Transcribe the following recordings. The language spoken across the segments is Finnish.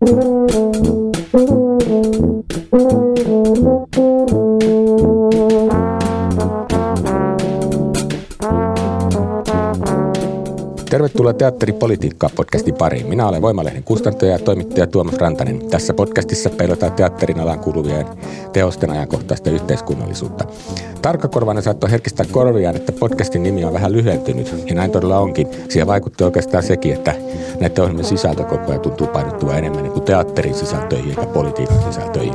thank you Tervetuloa Teatteripolitiikkaa podcastin pariin. Minä olen Voimalehden kustantaja ja toimittaja Tuomas Rantanen. Tässä podcastissa peilataan teatterin alan kuuluvien teosten ajankohtaista yhteiskunnallisuutta. Tarkkakorvainen saattoi herkistää korviaan, että podcastin nimi on vähän lyhentynyt, ja näin todella onkin. Siihen vaikutti oikeastaan sekin, että näiden ohjelmien sisältö koko ajan tuntuu painottua enemmän niin kuin teatterin sisältöihin eikä politiikan sisältöihin.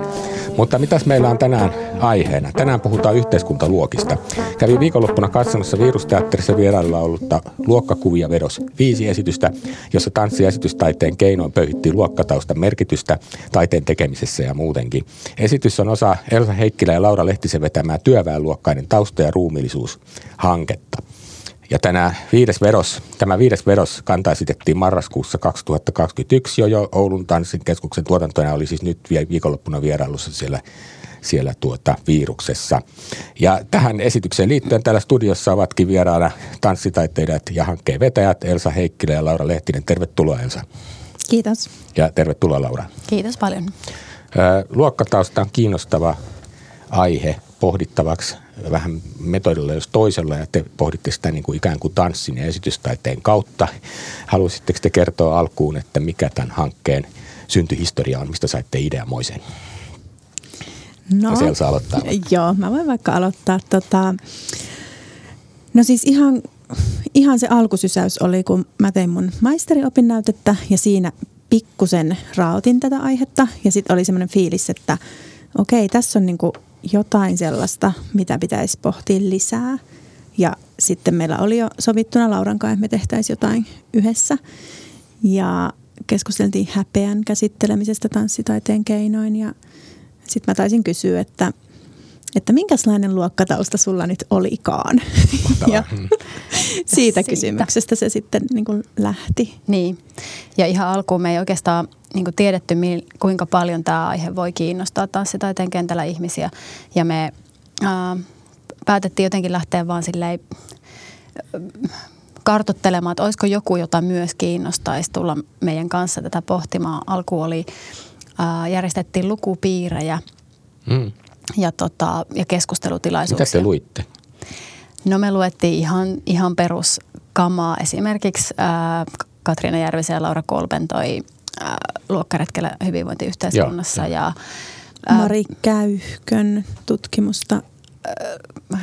Mutta mitäs meillä on tänään aiheena? Tänään puhutaan yhteiskuntaluokista. Kävin viikonloppuna katsomassa virusteatterissa vierailulla ollutta luokkakuvia vedos viisi esitystä, jossa tanssi- ja esitystaiteen keinoin pöyhittiin luokkataustan merkitystä taiteen tekemisessä ja muutenkin. Esitys on osa Elsa Heikkilä ja Laura Lehtisen vetämää työväenluokkainen tausta- ja ruumillisuus hanketta. Ja tänä viides veros, tämä viides veros kanta esitettiin marraskuussa 2021 jo, jo Oulun tanssin keskuksen tuotantoina oli siis nyt viikonloppuna vierailussa siellä, siellä tuota viiruksessa. Ja tähän esitykseen liittyen täällä studiossa ovatkin vieraana tanssitaiteilijat ja hankkeen vetäjät Elsa Heikkilä ja Laura Lehtinen. Tervetuloa Elsa. Kiitos. Ja tervetuloa Laura. Kiitos paljon. Luokkatausta on kiinnostava aihe pohdittavaksi vähän metodilla jos toisella ja te pohditte sitä niin kuin ikään kuin tanssin ja esitystaiteen kautta. Haluaisitteko te kertoa alkuun, että mikä tämän hankkeen syntyhistoria on, mistä saitte ideamoisen? No, siellä saa aloittaa. Joo, mä voin vaikka aloittaa. Tota, no siis ihan, ihan se alkusysäys oli, kun mä tein mun maisteriopinnäytettä ja siinä pikkusen raotin tätä aihetta. Ja sitten oli semmoinen fiilis, että okei, tässä on niinku jotain sellaista, mitä pitäisi pohtia lisää. Ja sitten meillä oli jo sovittuna Lauran kanssa, että me tehtäisiin jotain yhdessä. Ja keskusteltiin häpeän käsittelemisestä tanssitaiteen keinoin ja sitten mä taisin kysyä, että, että minkälainen luokkatausta sulla nyt olikaan. ja hmm. siitä, siitä kysymyksestä se sitten niin kuin lähti. Niin, ja ihan alkuun me ei oikeastaan niin kuin tiedetty, kuinka paljon tämä aihe voi kiinnostaa tanssitaiteen kentällä ihmisiä. Ja me ää, päätettiin jotenkin lähteä vaan silleen kartottelemaan, että olisiko joku, jota myös kiinnostaisi tulla meidän kanssa tätä pohtimaan. Alku oli, ää, järjestettiin lukupiirejä mm. ja, tota, ja keskustelutilaisuuksia. Mitä te luitte? No me luettiin ihan, ihan peruskamaa. Esimerkiksi ää, Katriina Järvisen ja Laura Kolben toi ää, luokkaretkellä hyvinvointiyhteiskunnassa. Joo, ja, ää, Mari Käyhkön tutkimusta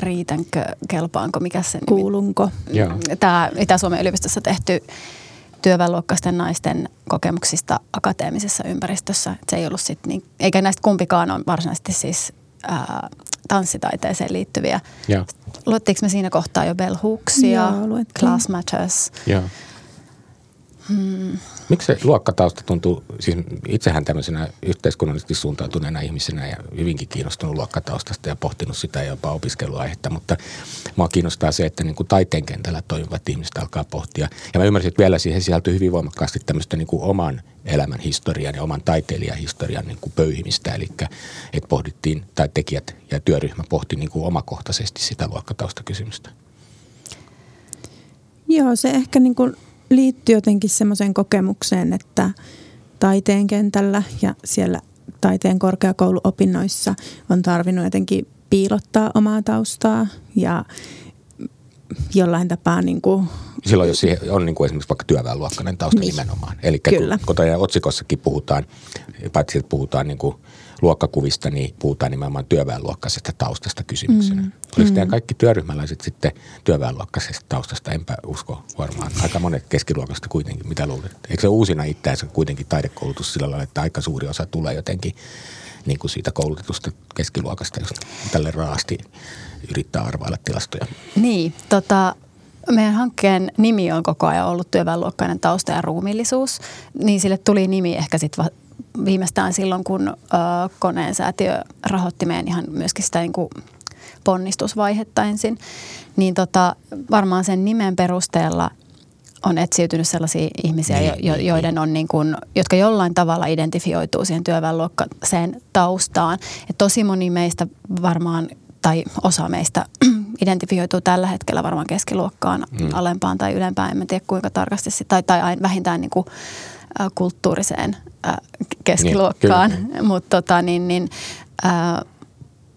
riitänkö, kelpaanko, mikä se Kuulunko. Tämä Itä-Suomen yliopistossa tehty työväenluokkaisten naisten kokemuksista akateemisessa ympäristössä. Se ei ollut sit niin, eikä näistä kumpikaan ole varsinaisesti siis ää, tanssitaiteeseen liittyviä. Luettiinko me siinä kohtaa jo Bell Hooksia, Class Matters? Joo. Hmm. Miksi se luokkatausta tuntuu, siis itsehän tämmöisenä yhteiskunnallisesti suuntautuneena ihmisenä ja hyvinkin kiinnostunut luokkataustasta ja pohtinut sitä jopa opiskeluaihetta, mutta mua kiinnostaa se, että niin kuin taiteen kentällä toimivat ihmiset alkaa pohtia. Ja mä ymmärsin, että vielä siihen sisältyy hyvin voimakkaasti tämmöistä niin kuin oman elämän historian ja oman taiteilijahistorian niin kuin pöyhimistä, eli että pohdittiin, tai tekijät ja työryhmä pohti niin kuin omakohtaisesti sitä luokkataustakysymystä. Joo, se ehkä niin kuin liittyy jotenkin semmoiseen kokemukseen, että taiteen kentällä ja siellä taiteen korkeakouluopinnoissa on tarvinnut jotenkin piilottaa omaa taustaa ja jollain tapaa niin kuin Silloin, jos on niin kuin esimerkiksi vaikka työväenluokkainen tausta niin. nimenomaan. Eli Kyllä. kun, kun otsikossakin puhutaan, paitsi että puhutaan niin kuin luokkakuvista, niin puhutaan nimenomaan työväenluokkaisesta taustasta kysymyksenä. Mm. Oliko mm. teidän kaikki työryhmäläiset sitten työväenluokkaisesta taustasta? Enpä usko varmaan. Aika monet keskiluokasta kuitenkin, mitä luulet? Eikö se uusina itseänsä kuitenkin taidekoulutus sillä lailla, että aika suuri osa tulee jotenkin niin kuin siitä koulutetusta keskiluokasta, jos tälle raasti yrittää arvailla tilastoja? Niin, tota, meidän hankkeen nimi on koko ajan ollut työväenluokkainen tausta ja ruumillisuus, niin sille tuli nimi ehkä sitten viimeistään silloin, kun ö, koneen säätiö rahoitti meidän ihan myöskin sitä niin kuin ponnistusvaihetta ensin. Niin tota, varmaan sen nimen perusteella on etsiytynyt sellaisia ihmisiä, niin, jo, niin, joiden niin. on niin kuin, jotka jollain tavalla identifioituu siihen työväenluokkaiseen taustaan. Et tosi moni meistä varmaan tai osa meistä identifioituu tällä hetkellä varmaan keskiluokkaan mm. alempaan tai ylempään. En tiedä kuinka tarkasti, tai, tai vähintään niin kuin, äh, kulttuuriseen äh, keskiluokkaan. Niin, Mutta tota, niin, niin, äh,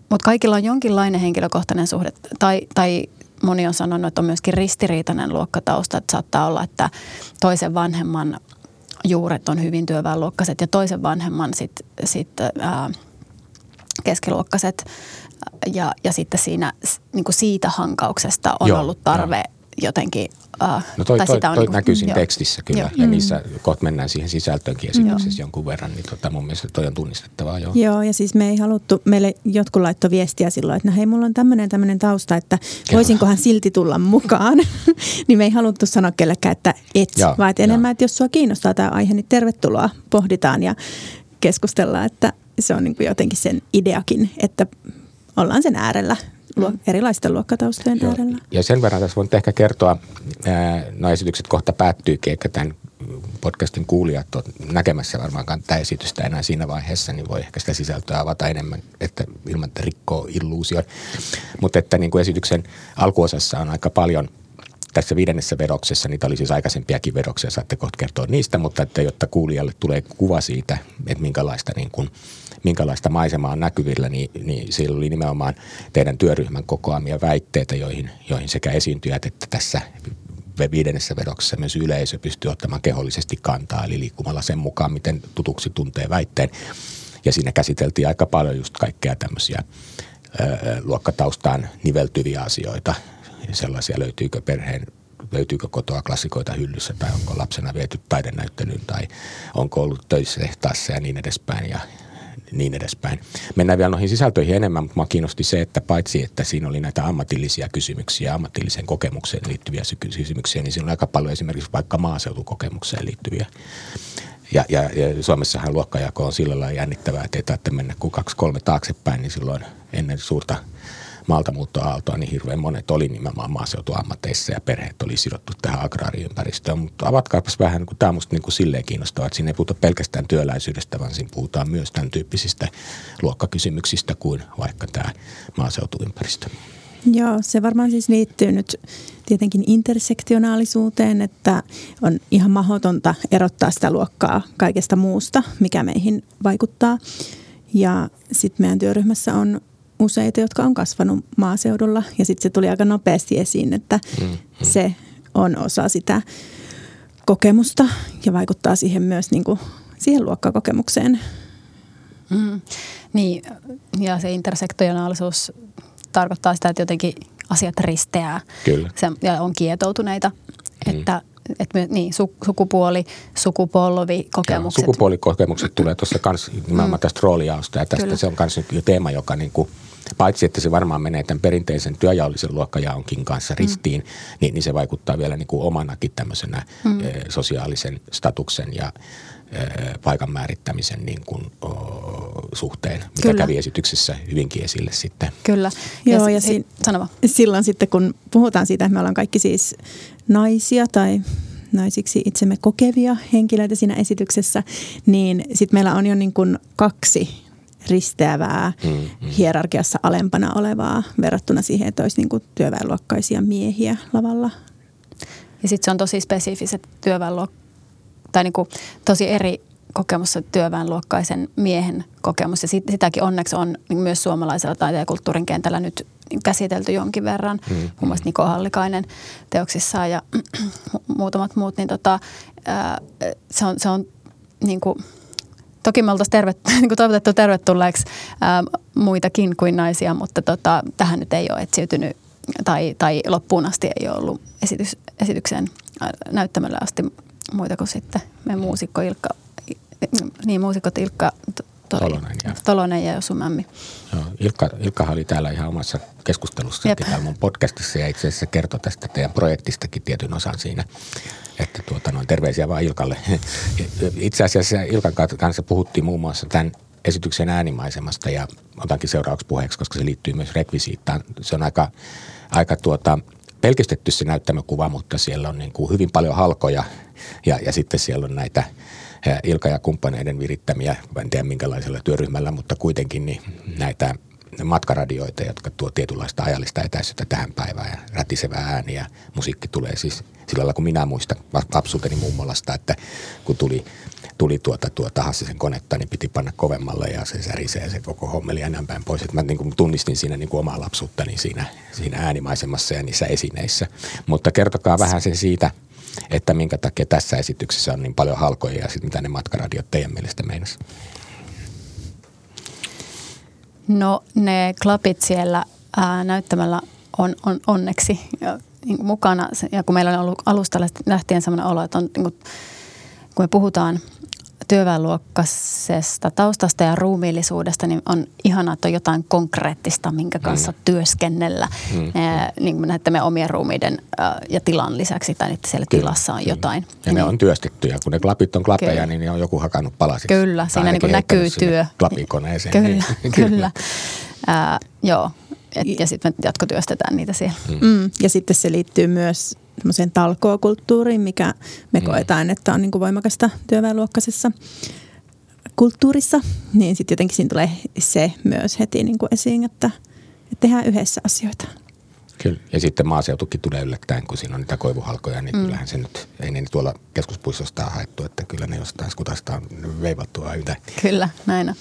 mut kaikilla on jonkinlainen henkilökohtainen suhde tai, tai moni on sanonut, että on myöskin ristiriitainen luokkatausta. Että saattaa olla, että toisen vanhemman juuret on hyvin työväenluokkaiset ja toisen vanhemman sitten sit, ää, keskiluokkaiset. Ja, ja sitten siinä niin kuin siitä hankauksesta on Joo, ollut tarve jo. jotenkin Uh, no toi, toi, toi, toi niin näkyy siinä tekstissä kyllä, joo. ja mm. niissä kohta mennään siihen sisältöönkin esityksessä jonkun verran, niin tota, mun mielestä toi on tunnistettavaa. Joo. joo, ja siis me ei haluttu, meille jotkut laittoi viestiä silloin, että no hei, mulla on tämmöinen tämmöinen tausta, että voisinkohan silti tulla mukaan. niin me ei haluttu sanoa kellekään, että et, joo, vaan että enemmän, että jos sua kiinnostaa tämä aihe, niin tervetuloa, pohditaan ja keskustellaan, että se on niin kuin jotenkin sen ideakin, että ollaan sen äärellä luo, erilaisten luokkataustojen Joo. äärellä. Ja sen verran tässä voin ehkä kertoa, no esitykset kohta päättyykin, eikä tämän podcastin kuulijat on näkemässä varmaankaan tätä esitystä enää siinä vaiheessa, niin voi ehkä sitä sisältöä avata enemmän, että ilman että rikkoo illuusion. Mutta että niin kuin esityksen alkuosassa on aika paljon tässä viidennessä vedoksessa, niitä oli siis aikaisempiakin vedoksia, saatte kohta kertoa niistä, mutta että jotta kuulijalle tulee kuva siitä, että minkälaista niin kuin – minkälaista maisemaa on näkyvillä, niin, niin siellä oli nimenomaan teidän työryhmän kokoamia väitteitä, joihin, joihin sekä esiintyjät että tässä viidennessä vedoksessa myös yleisö pystyy ottamaan kehollisesti kantaa, eli liikkumalla sen mukaan, miten tutuksi tuntee väitteen. Ja siinä käsiteltiin aika paljon just kaikkea tämmöisiä ö, luokkataustaan niveltyviä asioita. Sellaisia löytyykö perheen löytyykö kotoa klassikoita hyllyssä tai onko lapsena viety taidenäyttelyyn tai onko ollut töissä tehtaassa ja niin edespäin. Ja, niin edespäin. Mennään vielä noihin sisältöihin enemmän, mutta minua kiinnosti se, että paitsi että siinä oli näitä ammatillisia kysymyksiä, ammatilliseen kokemukseen liittyviä kysymyksiä, niin siinä on aika paljon esimerkiksi vaikka maaseutukokemukseen liittyviä. Ja, ja, ja Suomessahan luokkajako on sillä lailla jännittävää, että ei tarvitse mennä kuin kaksi kolme taaksepäin, niin silloin ennen suurta – maaltamuuttoaaltoa, niin hirveän monet oli nimenomaan maaseutuammateissa ja perheet oli sidottu tähän agraariympäristöön. Mutta avatkaapas vähän, kun tämä on musta niin kuin silleen kiinnostavaa, että siinä ei puhuta pelkästään työläisyydestä, vaan siinä puhutaan myös tämän tyyppisistä luokkakysymyksistä kuin vaikka tämä maaseutuympäristö. Joo, se varmaan siis liittyy nyt tietenkin intersektionaalisuuteen, että on ihan mahdotonta erottaa sitä luokkaa kaikesta muusta, mikä meihin vaikuttaa. Ja sitten meidän työryhmässä on useita, jotka on kasvanut maaseudulla ja sitten se tuli aika nopeasti esiin, että mm, mm. se on osa sitä kokemusta ja vaikuttaa siihen myös niin kuin siihen luokkakokemukseen. Mm. Niin, ja se intersektionaalisuus tarkoittaa sitä, että jotenkin asiat risteää Kyllä. Se, ja on kietoutuneita. Mm. Että että me, niin, su, sukupuoli, sukupolvi, kokemukset. sukupuolikokemukset tulee tuossa kanssa nimenomaan mm. tästä roolijaosta ja tästä Kyllä. se on myös teema, joka niin kuin – paitsi että se varmaan menee tämän perinteisen työjaollisen luokkajaonkin kanssa ristiin, mm. niin, niin se vaikuttaa vielä niin kuin omanakin tämmöisenä mm. sosiaalisen statuksen ja paikan määrittämisen niin kuin, o, suhteen, mitä Kyllä. kävi esityksessä hyvinkin esille sitten. Kyllä. Joo, ja, ja si- silloin sitten kun puhutaan siitä, että me ollaan kaikki siis naisia tai naisiksi itsemme kokevia henkilöitä siinä esityksessä, niin sitten meillä on jo niin kuin kaksi risteävää, mm, mm. hierarkiassa alempana olevaa verrattuna siihen, että olisi niin työväenluokkaisia miehiä lavalla. Ja sitten se on tosi spesifiset työväenluok- tai niin kuin tosi eri kokemus työväenluokkaisen miehen kokemus. Ja sit, sitäkin onneksi on myös suomalaisella taiteen ja kulttuurin kentällä nyt käsitelty jonkin verran. Mm, Muun muassa Niko Hallikainen teoksissaan ja muutamat muut. Niin tota, ää, se on, se on niin kuin – Toki me oltaisiin tervet, niin toivotettu tervetulleeksi ää, muitakin kuin naisia, mutta tota, tähän nyt ei ole etsiytynyt tai, tai loppuun asti ei ole ollut esitys, esityksen näyttämölle asti muita kuin sitten meidän muusikko Ilkka, niin muusikot Ilkka Tolonen ja, Tolonen ja Josu Mämmi. Joo, Ilkka, Ilkkahan oli täällä ihan omassa keskustelussa täällä mun podcastissa ja itse asiassa kertoi tästä teidän projektistakin tietyn osan siinä. Että tuota, noin terveisiä vaan Ilkalle. Itse asiassa Ilkan kanssa puhuttiin muun muassa tämän esityksen äänimaisemasta ja otankin seuraavaksi puheeksi, koska se liittyy myös rekvisiittaan. Se on aika, aika tuota, pelkistetty se näyttämökuva, mutta siellä on niin kuin hyvin paljon halkoja ja, ja sitten siellä on näitä Ilka ja kumppaneiden virittämiä, en tiedä minkälaisella työryhmällä, mutta kuitenkin niin näitä matkaradioita, jotka tuo tietynlaista ajallista etäisyyttä tähän päivään ja rätisevää ääni ja musiikki tulee siis sillä lailla, kun minä muistan lapsuuteni mummolasta, että kun tuli, tuli tuota, tuota Hassisen konetta, niin piti panna kovemmalle ja se särisee se koko hommeli näin päin pois. Et mä niin tunnistin siinä niin omaa lapsuuttani siinä, siinä äänimaisemassa ja niissä esineissä. Mutta kertokaa vähän sen siitä, että minkä takia tässä esityksessä on niin paljon halkoja ja sitten mitä ne matkaradiot teidän mielestä meinas? No ne klapit siellä ää, näyttämällä on, on onneksi ja, niin kuin mukana. Ja kun meillä on ollut alusta lähtien sellainen olo, että on, niin kuin, kun me puhutaan – työväenluokkaisesta taustasta ja ruumiillisuudesta, niin on ihanaa, että on jotain konkreettista, minkä mm. kanssa mm. työskennellä. Mm. Ee, niin kuin näette me omien ruumiiden äh, ja tilan lisäksi, tai että siellä kyllä, tilassa on jotain. Ja niin. ne on työstettyjä. Kun ne klapit on klapeja, kyllä. niin ne on joku hakannut palasiksi. Kyllä, siinä niin kuin näkyy työ. Klapikoneeseen. Kyllä, niin. kyllä. Äh, joo, Et, ja sitten me jatkotyöstetään niitä siellä. Mm. Mm. Ja sitten se liittyy myös talkookulttuuriin, mikä me mm. koetaan, että on niin kuin voimakasta työväenluokkaisessa kulttuurissa, niin sitten jotenkin siinä tulee se myös heti niin kuin esiin, että, että tehdään yhdessä asioita. Kyllä. Ja sitten maaseutukin tulee yllättäen, kun siinä on niitä koivuhalkoja, niin mm. kyllähän se nyt, ei ne tuolla keskuspuistosta haettu, että kyllä ne jostain skutasta on veivattua yhtä. Kyllä, näin on.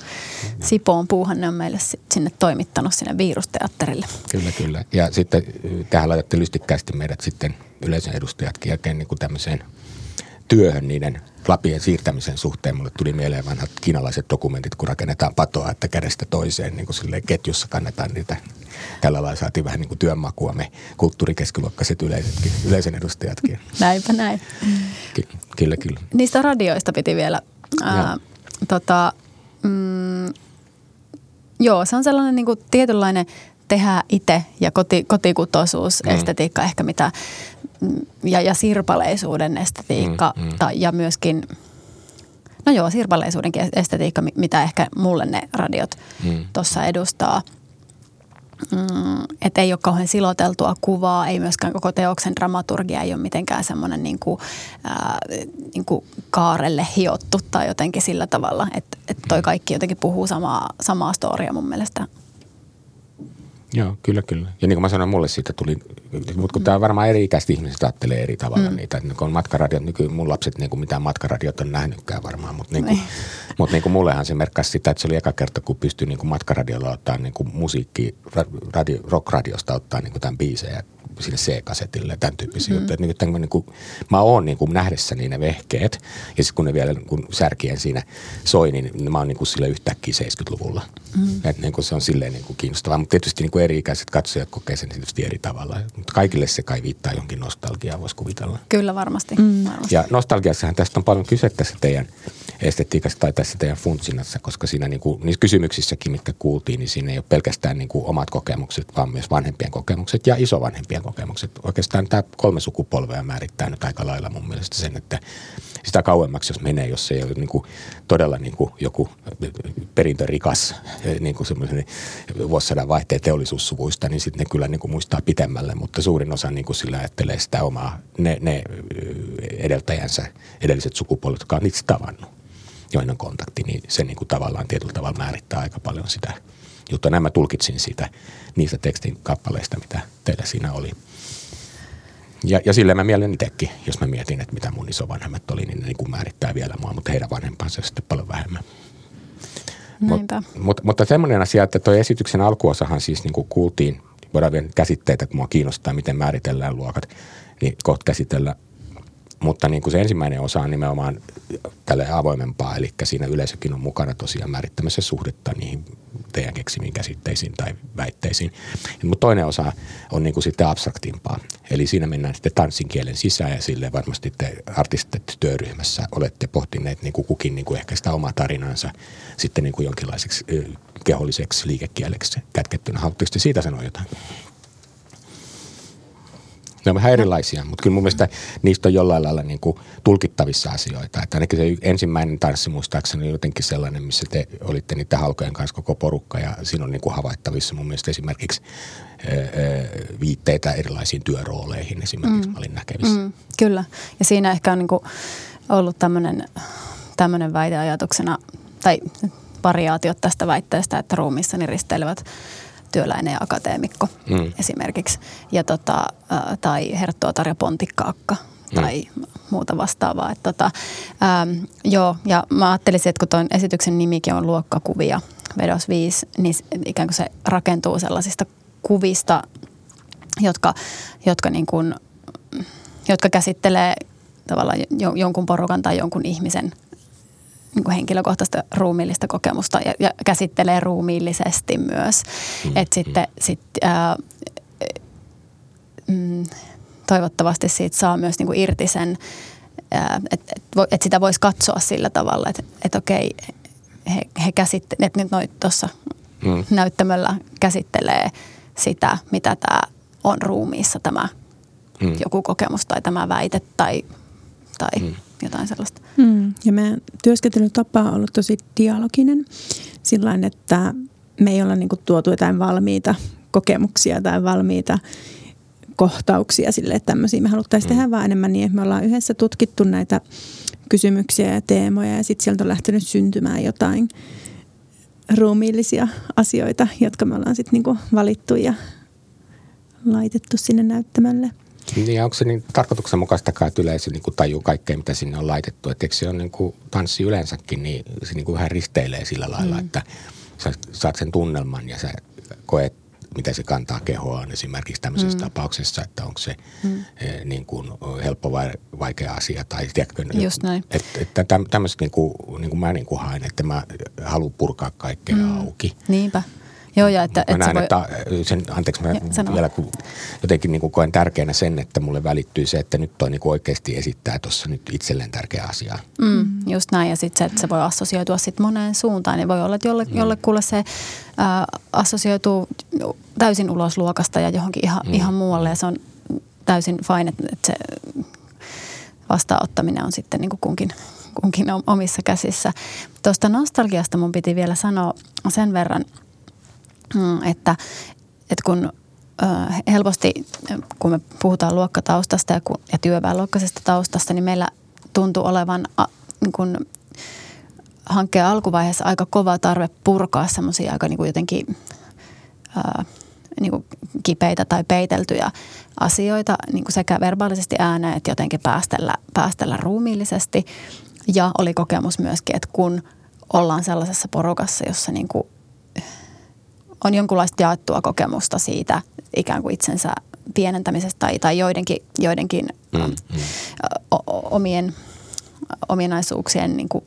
Sipoon puuhan ne on meille sinne toimittanut sinne virusteatterille. Kyllä, kyllä. Ja sitten tähän laitatte lystikkäästi meidät sitten yleisön edustajatkin jälkeen niin kuin tämmöiseen työhön niiden lapien siirtämisen suhteen. Mulle tuli mieleen vanhat kiinalaiset dokumentit, kun rakennetaan patoa, että kädestä toiseen niin kuin ketjussa kannetaan niitä. Tällä lailla saatiin vähän niin kuin työnmakua me kulttuurikeskiluokkaiset yleisetkin, yleisen edustajatkin. Näinpä näin. Ky- kyllä, kyllä. Niistä radioista piti vielä. Ää, tota, mm, joo, se on sellainen niin kuin tietynlainen tehdä itse ja koti, kotikutoisuus, mm. estetiikka ehkä mitä, ja, ja sirpaleisuuden estetiikka mm, mm. Tai, ja myöskin, no joo, sirpaleisuuden estetiikka, mitä ehkä mulle ne radiot mm. tuossa edustaa. Mm, että ei ole kauhean siloteltua kuvaa, ei myöskään koko teoksen dramaturgia ei ole mitenkään semmoinen niin kuin, ää, niin kuin kaarelle hiottu tai jotenkin sillä tavalla, että, että toi mm. kaikki jotenkin puhuu samaa, samaa storia mun mielestä Joo, kyllä, kyllä. Ja niin kuin mä sanoin, mulle siitä tuli, mutta kun mm. tämä varmaan eri ikäiset ihmiset ajattelee eri tavalla mm. niitä. Että kun on matkaradiot, niin mun lapset niin kuin mitään matkaradiot on nähnytkään varmaan, mutta niin kuin, niin. Mut niin kuin mullehan se merkkasi sitä, että se oli eka kerta, kun pystyi niin kuin matkaradiolla ottaa niin kuin musiikki, radio, rockradiosta ottaa niin kuin tämän biisejä sille C-kasetille ja tämän tyyppisiä mm. juttuja. Niin, että niin kuin, mä oon niin kuin nähdessäni ne vehkeet ja sitten kun ne vielä kun särkien siinä soi, niin mä oon niin kuin sille yhtäkkiä 70-luvulla. Mm. Et niin kuin se on silleen niin kuin kiinnostavaa, mutta tietysti niin kuin eri-ikäiset katsojat kokee sen tietysti eri tavalla. Mutta kaikille se kai viittaa jonkin nostalgiaa, voisi kuvitella. Kyllä varmasti. Mm. varmasti. Ja nostalgiassahan tästä on paljon kyse tässä teidän estetiikasta tai tässä teidän funtsinassa, koska siinä niin kuin, niissä kysymyksissäkin, mitkä kuultiin, niin siinä ei ole pelkästään niin kuin omat kokemukset, vaan myös vanhempien kokemukset ja isovanhempien kokemukset. Oikeastaan tämä kolme sukupolvea määrittää nyt aika lailla mun mielestä sen, että sitä kauemmaksi, jos menee, jos ei ole niin kuin, todella niin kuin joku perintörikas niin kuin semmoisen vuosisadan vaihteen teollisuussuvuista, niin sitten ne kyllä niin kuin muistaa pitemmälle, mutta suurin osa niin kuin sillä ajattelee sitä omaa, ne, ne edeltäjänsä, edelliset sukupolvet, jotka on itse tavannut joiden kontakti, niin se niin kuin tavallaan tietyllä tavalla määrittää aika paljon sitä juttua. Näin mä tulkitsin sitä niistä tekstin kappaleista, mitä teillä siinä oli. Ja, ja silleen mä mielen itsekin, jos mä mietin, että mitä mun isovanhemmat oli, niin ne niin kuin määrittää vielä mua, mutta heidän vanhempansa sitten paljon vähemmän. Mut, mut, mutta semmoinen asia, että tuo esityksen alkuosahan siis niin kuin kuultiin, voidaan vielä käsitteitä, kun mua kiinnostaa, miten määritellään luokat, niin kohta käsitellä mutta niin kuin se ensimmäinen osa on nimenomaan tälle avoimempaa, eli siinä yleisökin on mukana tosiaan määrittämässä suhdetta niihin teidän keksimiin käsitteisiin tai väitteisiin. Mutta toinen osa on niin kuin sitten abstraktimpaa, eli siinä mennään sitten tanssin kielen sisään ja sille varmasti te artistit työryhmässä olette pohtineet niin kuin kukin niin kuin ehkä sitä omaa tarinansa sitten niin kuin jonkinlaiseksi keholliseksi liikekieleksi kätkettynä. Haluatteko siitä sanoa jotain? Ne on vähän erilaisia, mutta kyllä mun mielestä niistä on jollain lailla niin kuin tulkittavissa asioita. Että ainakin se ensimmäinen tanssi muistaakseni oli jotenkin sellainen, missä te olitte niiden halkojen kanssa koko porukka ja siinä on niin kuin havaittavissa mun mielestä esimerkiksi viitteitä erilaisiin työrooleihin esimerkiksi mm. mä olin näkevissä. Mm, kyllä, ja siinä ehkä on niin kuin ollut tämmöinen, tämmöinen väiteajatuksena, tai variaatiot tästä väitteestä, että ruumissani risteilevät työläinen ja akateemikko mm. esimerkiksi. Ja tota, tai Herttua Tarja Pontikkaakka mm. tai mm. muuta vastaavaa. Että tota, ähm, joo, ja mä ajattelisin, että kun tuon esityksen nimikin on luokkakuvia, Vedos 5, niin ikään kuin se rakentuu sellaisista kuvista, jotka, jotka, niin kuin, jotka käsittelee tavallaan jonkun porukan tai jonkun ihmisen niin kuin henkilökohtaista ruumiillista kokemusta ja, ja käsittelee ruumiillisesti myös. Mm. Että sitten sit, ää, mm, toivottavasti siitä saa myös niin kuin irti sen, että et, et sitä voisi katsoa sillä tavalla, että et okei, he, he käsittelevät, että nyt noin tuossa mm. näyttämöllä käsittelee sitä, mitä tämä on ruumiissa tämä mm. joku kokemus tai tämä väite tai, tai mm jotain sellaista. Mm. Ja meidän työskentelytapa on ollut tosi dialoginen sillä että me ei olla niin kuin tuotu jotain valmiita kokemuksia tai valmiita kohtauksia sille, että tämmöisiä me haluttaisiin mm. tehdä vaan enemmän niin, että me ollaan yhdessä tutkittu näitä kysymyksiä ja teemoja ja sitten sieltä on lähtenyt syntymään jotain ruumiillisia asioita, jotka me ollaan sitten niinku valittu ja laitettu sinne näyttämölle. Niin, onko se niin tarkoituksenmukaistakaan, että yleisö niin tajuu kaikkea, mitä sinne on laitettu? Että eikö se on niin kuin tanssi yleensäkin, niin se niin kuin vähän risteilee sillä lailla, mm. että sä saat sen tunnelman ja sä koet, mitä se kantaa kehoaan esimerkiksi tämmöisessä mm. tapauksessa, että onko se mm. eh, niin kuin helppo vai vaikea asia. Tai tiedätkö, Just näin. Että, että tämmöistä niin kuin, niin kuin mä niin kuin haen, että mä haluan purkaa kaikkea mm. auki. Niinpä. Joo, ja että, mä että näen, voi... että sen, anteeksi, mä ja, vielä kun jotenkin niin kuin koen tärkeänä sen, että mulle välittyy se, että nyt toi niin kuin oikeasti esittää tuossa nyt itselleen tärkeä asiaa. Mm, just näin, ja sitten se, että se voi assosioitua sitten moneen suuntaan, niin voi olla, että jolle, mm. jollekulle se ää, assosioituu täysin ulos luokasta ja johonkin ihan, mm. ihan muualle, ja se on täysin fine, että, että se vastaanottaminen on sitten niin kuin kunkin, kunkin omissa käsissä. Tuosta nostalgiasta mun piti vielä sanoa sen verran – Mm, että, että kun helposti, kun me puhutaan luokkataustasta ja, ja työväenluokkaisesta taustasta, niin meillä tuntuu olevan niin kuin hankkeen alkuvaiheessa aika kova tarve purkaa semmoisia aika niin kuin jotenkin ää, niin kuin kipeitä tai peiteltyjä asioita niin kuin sekä verbaalisesti ääneen että jotenkin päästellä, päästellä ruumiillisesti. Ja oli kokemus myöskin, että kun ollaan sellaisessa porukassa, jossa niin kuin on jonkunlaista jaettua kokemusta siitä ikään kuin itsensä pienentämisestä tai, tai joidenkin, joidenkin mm, mm. omien ominaisuuksien niin kuin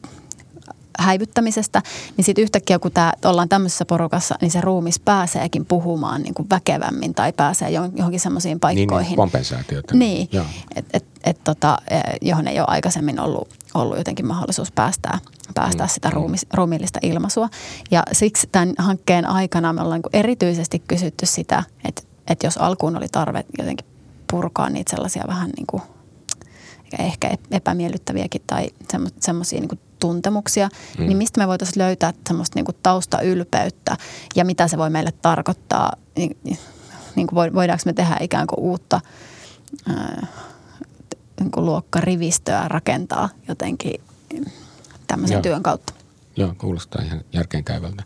häivyttämisestä, niin sitten yhtäkkiä kun tää, ollaan tämmöisessä porukassa, niin se ruumis pääseekin puhumaan niin kuin väkevämmin tai pääsee johonkin semmoisiin niin, niin, paikkoihin. Niin, kompensaatiota. Niin, et, et, et, tota, e, johon ei ole aikaisemmin ollut, ollut jotenkin mahdollisuus päästää, päästää mm. sitä mm. ruumis, ruumiillista ilmaisua. Ja siksi tämän hankkeen aikana me ollaan niin erityisesti kysytty sitä, että, että jos alkuun oli tarve jotenkin purkaa niitä sellaisia vähän niin kuin ehkä epämiellyttäviäkin tai semmoisia niin tuntemuksia, mm. niin mistä me voitaisiin löytää semmoista niin taustaylpeyttä ja mitä se voi meille tarkoittaa, niin, niin kuin voidaanko me tehdä ikään kuin uutta kuin luokkarivistöä rakentaa jotenkin tämmöisen Joo. työn kautta. Joo, kuulostaa ihan järkeenkäyvältä.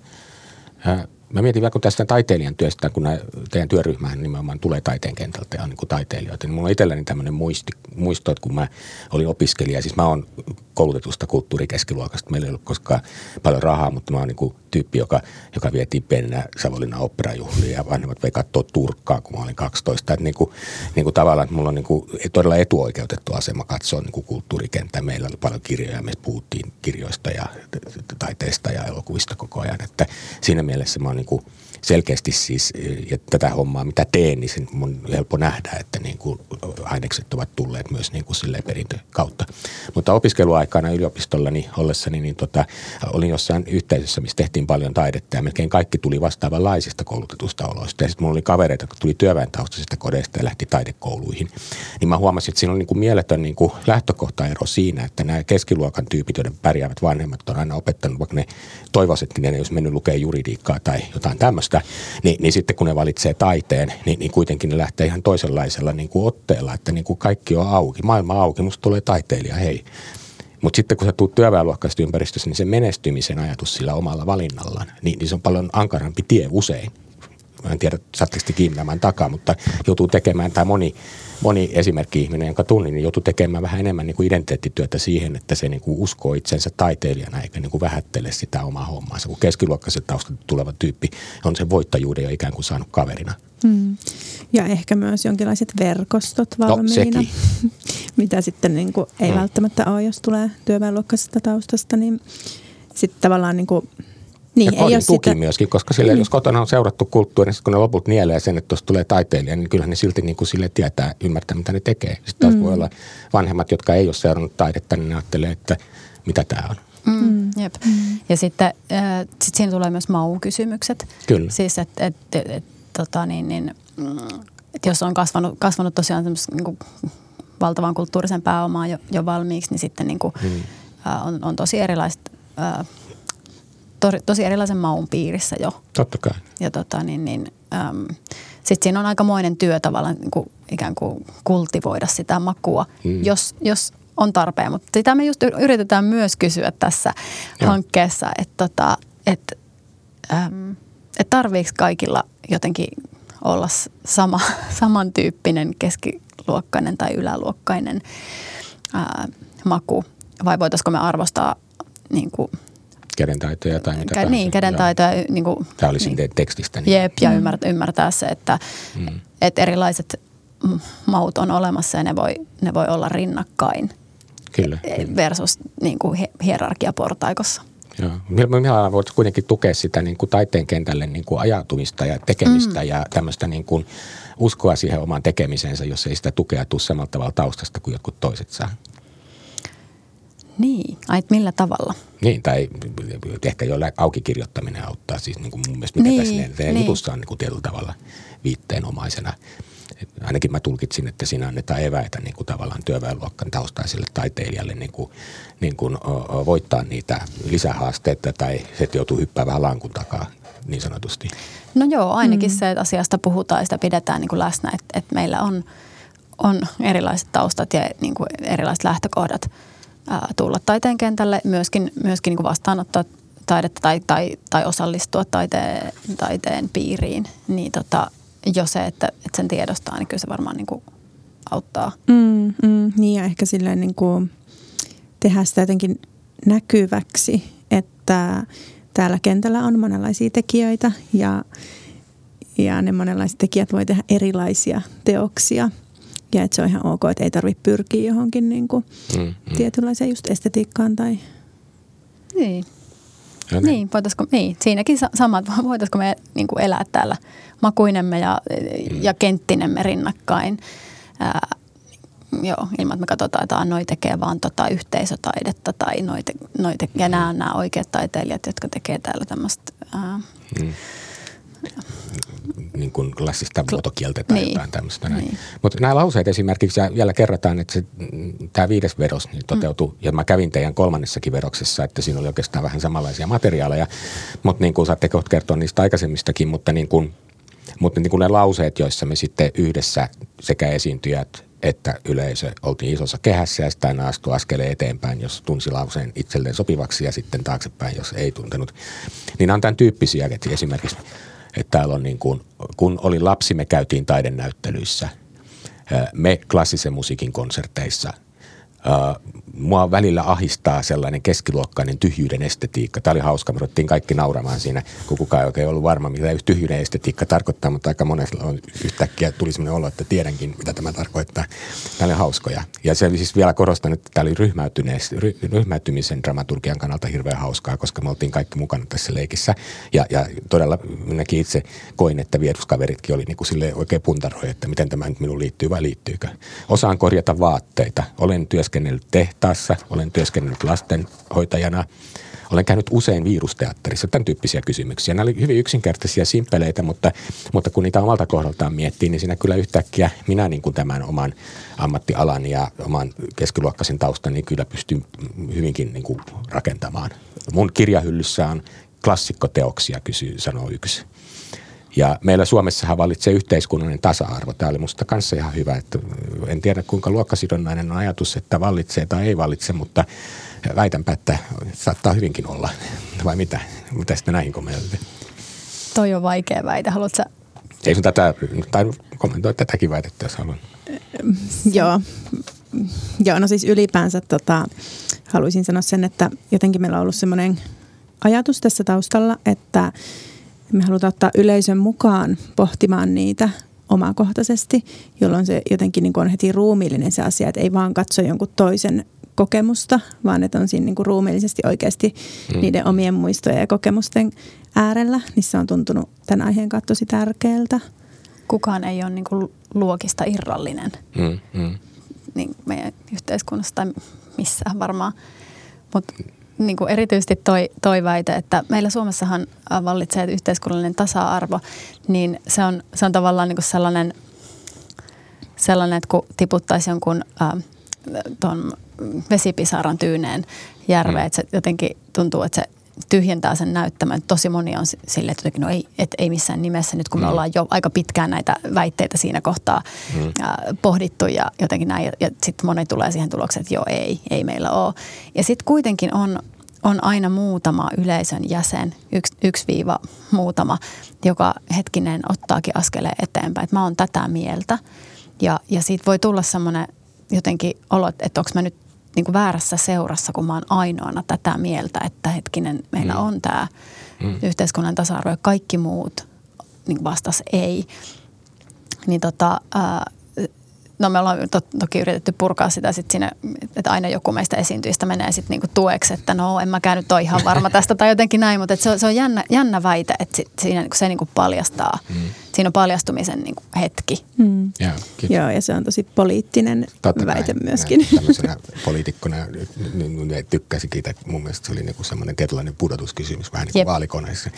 Mä mietin kun tästä taiteilijan työstä, kun teidän työryhmähän nimenomaan tulee taiteen kentältä ja on niin kuin taiteilijoita, niin mulla on itselläni tämmöinen muisti, muisto, että kun mä olin opiskelija, siis mä oon koulutetusta kulttuurikeskiluokasta. Meillä ei ollut koskaan paljon rahaa, mutta mä oon niin tyyppi, joka, joka vietiin pienenä Savonlinnan operajuhliin ja vanhemmat vei katsoa Turkkaa, kun mä olin 12. Että niin kuin, niin kuin tavallaan, että mulla on niin kuin todella etuoikeutettu asema katsoa niin kuin kulttuurikenttä. Meillä oli paljon kirjoja, me puhuttiin kirjoista ja taiteesta ja elokuvista koko ajan. Että siinä mielessä mä oon niin kuin selkeästi siis, ja tätä hommaa mitä teen, niin sen on helppo nähdä, että niin kuin ainekset ovat tulleet myös niin kuin sille perintö kautta. Mutta opiskeluaikana yliopistollani ollessani, niin tota, olin jossain yhteisössä, missä tehtiin paljon taidetta ja melkein kaikki tuli vastaavanlaisista koulutetusta oloista. Ja sitten mulla oli kavereita, jotka tuli työväentaustaisista kodeista ja lähti taidekouluihin. Niin mä huomasin, että siinä on niin kuin mieletön niin kuin lähtökohtaero siinä, että nämä keskiluokan tyypit, joiden pärjäävät vanhemmat on aina opettanut, vaikka ne toivoisivat, että ne ei olisi mennyt lukemaan juridiikkaa tai jotain tämmöistä, niin, niin sitten kun ne valitsee taiteen, niin, niin kuitenkin ne lähtee ihan toisenlaisella niin kuin otteella, että niin kuin kaikki on auki, maailma on auki, musta tulee taiteilija, hei. Mutta sitten kun sä tuut työväenluokkaisesta ympäristössä, niin se menestymisen ajatus sillä omalla valinnallaan, niin, niin se on paljon ankarampi tie usein. Mä en tiedä, saatteko te kiinni takaa, mutta joutuu tekemään, tai moni moni esimerkki-ihminen, jonka tunnin, niin joutui tekemään vähän enemmän niin kuin identiteettityötä siihen, että se niin kuin uskoo itsensä taiteilijana eikä niin kuin vähättele sitä omaa hommaansa. Kun keskiluokkaiset taustat tuleva tyyppi on sen voittajuuden jo ikään kuin saanut kaverina. Hmm. Ja ehkä myös jonkinlaiset verkostot no, valmiina, no, mitä sitten niin kuin ei hmm. välttämättä ole, jos tulee työväenluokkaisesta taustasta, niin sitten tavallaan niin kuin niin, ja kodin tuki sitä... myöskin, koska sille, niin. jos kotona on seurattu kulttuuri, niin kun ne loput nielee sen, että tuosta tulee taiteilija, niin kyllähän ne silti niin kuin sille tietää, ymmärtää, mitä ne tekee. Sitten taas mm. voi olla vanhemmat, jotka ei ole seurannut taidetta, niin ne ajattelee, että mitä tämä on. Mm, mm. jep. Mm. Ja sitten äh, sit siinä tulee myös maun kysymykset. Kyllä. Siis, että et, et, et, tota, niin, niin, mm, et jos on kasvanut, kasvanut tosiaan niin kuin, valtavan kulttuurisen pääomaan jo, jo valmiiksi, niin sitten niin kuin, mm. äh, on, on tosi erilaiset äh, tosi, tosi erilaisen maun piirissä jo. Totta kai. Ja tota, niin, niin, äm, sitten siinä on aikamoinen työ tavallaan niin kuin, ikään kuin kultivoida sitä makua, hmm. jos, jos on tarpeen. Mutta sitä me just yritetään myös kysyä tässä Joo. hankkeessa, että tota, et, et tarviiko kaikilla jotenkin olla sama, samantyyppinen keskiluokkainen tai yläluokkainen ää, maku vai voitaisiko me arvostaa niin kuin – kädentaitoja tai mitä Kä, Niin, kädentaitoja. Niin kuin, Tämä oli niin, tekstistä. Niin. Jep, ja mm. ymmärtää, ymmärtää se, että, mm. että erilaiset maut on olemassa ja ne voi, ne voi olla rinnakkain. Kyllä. Versus niin kuin hierarkiaportaikossa. Joo. Millä voit kuitenkin tukea sitä niin kuin taiteen kentälle niin kuin ajautumista ja tekemistä mm. ja tämmöistä niin kuin uskoa siihen omaan tekemisensä, jos ei sitä tukea tule samalla tavalla taustasta kuin jotkut toiset saa? Niin, ai millä tavalla? Niin, tai ehkä jo auki kirjoittaminen auttaa siis niin kuin mun mielestä, mikä niin, tässä niin. jutussa on niin kuin tietyllä tavalla viitteenomaisena. Et ainakin mä tulkitsin, että siinä annetaan eväitä niin kuin tavallaan työväenluokkan taustaiselle taiteilijalle niin kuin, niin kuin, o, voittaa niitä lisähaasteita tai se, joutuu hyppäämään vähän lankun takaa niin sanotusti. No joo, ainakin mm. se, että asiasta puhutaan ja sitä pidetään niin kuin läsnä, että, että meillä on, on erilaiset taustat ja niin kuin erilaiset lähtökohdat – tulla taiteen kentälle, myöskin, myöskin niin kuin vastaanottaa taidetta tai, tai, tai osallistua taiteen, taiteen piiriin, niin tota, jo se, että, että sen tiedostaa, niin kyllä se varmaan niin kuin auttaa. Mm, mm, niin ja ehkä silleen niin kuin tehdä sitä jotenkin näkyväksi, että täällä kentällä on monenlaisia tekijöitä ja, ja ne monenlaiset tekijät voi tehdä erilaisia teoksia – ja että se on ihan ok, että ei tarvitse pyrkiä johonkin niin kuin mm, mm. tietynlaiseen just estetiikkaan tai... Niin. Ja niin, voitaisiko, niin, siinäkin samat, voitaisiko me niin kuin elää täällä makuinemme ja, mm. ja kenttinemme rinnakkain. Ää, joo, ilman, että me katsotaan, että noi tekee vaan tota yhteisötaidetta tai noite, noite, ja nämä on nämä oikeat taiteilijat, jotka tekee täällä tämmöistä... mm niin kuin klassista muotokieltä tai niin. jotain tämmöistä. Niin. Mutta nämä lauseet esimerkiksi, ja vielä kerrataan, että se, tämä viides vedos niin toteutui, mm. ja mä kävin teidän kolmannessakin vedoksessa, että siinä oli oikeastaan vähän samanlaisia materiaaleja, mutta niin kuin saatte kohta kertoa niistä aikaisemmistakin, mutta niin kuin, mutta niin kuin ne lauseet, joissa me sitten yhdessä sekä esiintyjät että yleisö oltiin isossa kehässä ja sitten aina astui askeleen eteenpäin, jos tunsi lauseen itselleen sopivaksi ja sitten taaksepäin, jos ei tuntenut. Niin on tämän tyyppisiä, että esimerkiksi että täällä on niin kuin, kun oli lapsi, me käytiin taidenäyttelyissä, me klassisen musiikin konserteissa, mua välillä ahistaa sellainen keskiluokkainen tyhjyyden estetiikka. Tämä oli hauska, me ruvettiin kaikki nauramaan siinä, kun kukaan ei oikein ollut varma, mitä tyhjyyden estetiikka tarkoittaa, mutta aika monella on yhtäkkiä tuli sellainen olo, että tiedänkin, mitä tämä tarkoittaa. Tämä oli hauskoja. Ja se siis vielä korostan, että tämä oli ryhmäytymisen dramaturgian kannalta hirveän hauskaa, koska me oltiin kaikki mukana tässä leikissä. Ja, ja todella minäkin itse koin, että vieruskaveritkin oli niin kuin oikein puntaroi, että miten tämä nyt minun liittyy vai liittyykö. Osaan korjata vaatteita. Olen työskennellyt tehtaassa, olen työskennellyt lastenhoitajana, olen käynyt usein virusteatterissa, tämän tyyppisiä kysymyksiä. Nämä olivat hyvin yksinkertaisia, simpeleitä, mutta, mutta kun niitä omalta kohdaltaan miettii, niin siinä kyllä yhtäkkiä minä niin kuin tämän oman ammattialan ja oman keskiluokkaisen taustan, niin kyllä pystyn hyvinkin niin kuin rakentamaan. Mun kirjahyllyssä on klassikkoteoksia, kysyy, sanoo yksi. Ja meillä Suomessahan vallitsee yhteiskunnallinen tasa-arvo. Tämä oli musta kanssa ihan hyvä. Että en tiedä kuinka luokkasidonnainen on ajatus, että vallitsee tai ei vallitse, mutta väitänpä, että saattaa hyvinkin olla. Vai mitä? Mitä sitten näihin kommentoitte? Toi on vaikea väite. Haluatko Ei sun tätä, tai kommentoi tätäkin väitettä, jos haluan. Joo. Joo, no siis ylipäänsä tota, haluaisin sanoa sen, että jotenkin meillä on ollut semmoinen ajatus tässä taustalla, että me halutaan ottaa yleisön mukaan pohtimaan niitä omakohtaisesti, jolloin se jotenkin niin on heti ruumiillinen se asia, että ei vaan katso jonkun toisen kokemusta, vaan että on siinä niin kuin ruumiillisesti oikeasti mm. niiden omien muistojen ja kokemusten äärellä. Niin se on tuntunut tämän aiheen kautta tosi tärkeältä. Kukaan ei ole niin kuin luokista irrallinen mm, mm. Niin meidän yhteiskunnassa tai missään varmaan. Mutta niin kuin erityisesti toi, toi väite, että meillä Suomessahan vallitsee yhteiskunnallinen tasa-arvo, niin se on, se on tavallaan niin kuin sellainen, sellainen, että kun tiputtaisi jonkun äh, ton vesipisaran tyyneen järveen, mm. että se jotenkin tuntuu, että se tyhjentää sen näyttämön. Tosi moni on sille, että no ei, et ei missään nimessä, nyt kun me mm. ollaan jo aika pitkään näitä väitteitä siinä kohtaa mm. äh, pohdittu ja jotenkin näin. Ja, ja sitten moni tulee siihen tulokseen, että joo, ei, ei meillä ole. Ja sitten kuitenkin on, on aina muutama yleisön jäsen, yksi, yksi viiva muutama, joka hetkinen ottaakin askeleen eteenpäin, että mä oon tätä mieltä. Ja, ja siitä voi tulla semmoinen jotenkin olo, että onko mä nyt niin kuin väärässä seurassa, kun mä oon ainoana tätä mieltä, että hetkinen, meillä mm. on tämä mm. yhteiskunnan tasa-arvo ja kaikki muut niin vastas ei. Niin tota, ää, no me ollaan to, toki yritetty purkaa sitä sit siinä, että aina joku meistä esiintyjistä menee sitten niinku tueksi, että no en mä käynyt ole ihan varma tästä tai jotenkin näin, mutta se, se on jännä, jännä väite, että sit, siinä niinku se niinku paljastaa, mm. siinä on paljastumisen niinku hetki. Mm. Yeah, Joo, ja se on tosi poliittinen Totta väite kai, myöskin. Tämmöisenä poliitikkona niin, niin tykkäsikin, että mun mielestä se oli niinku semmoinen tietynlainen pudotuskysymys vähän niin kuin Jep. vaalikoneissa.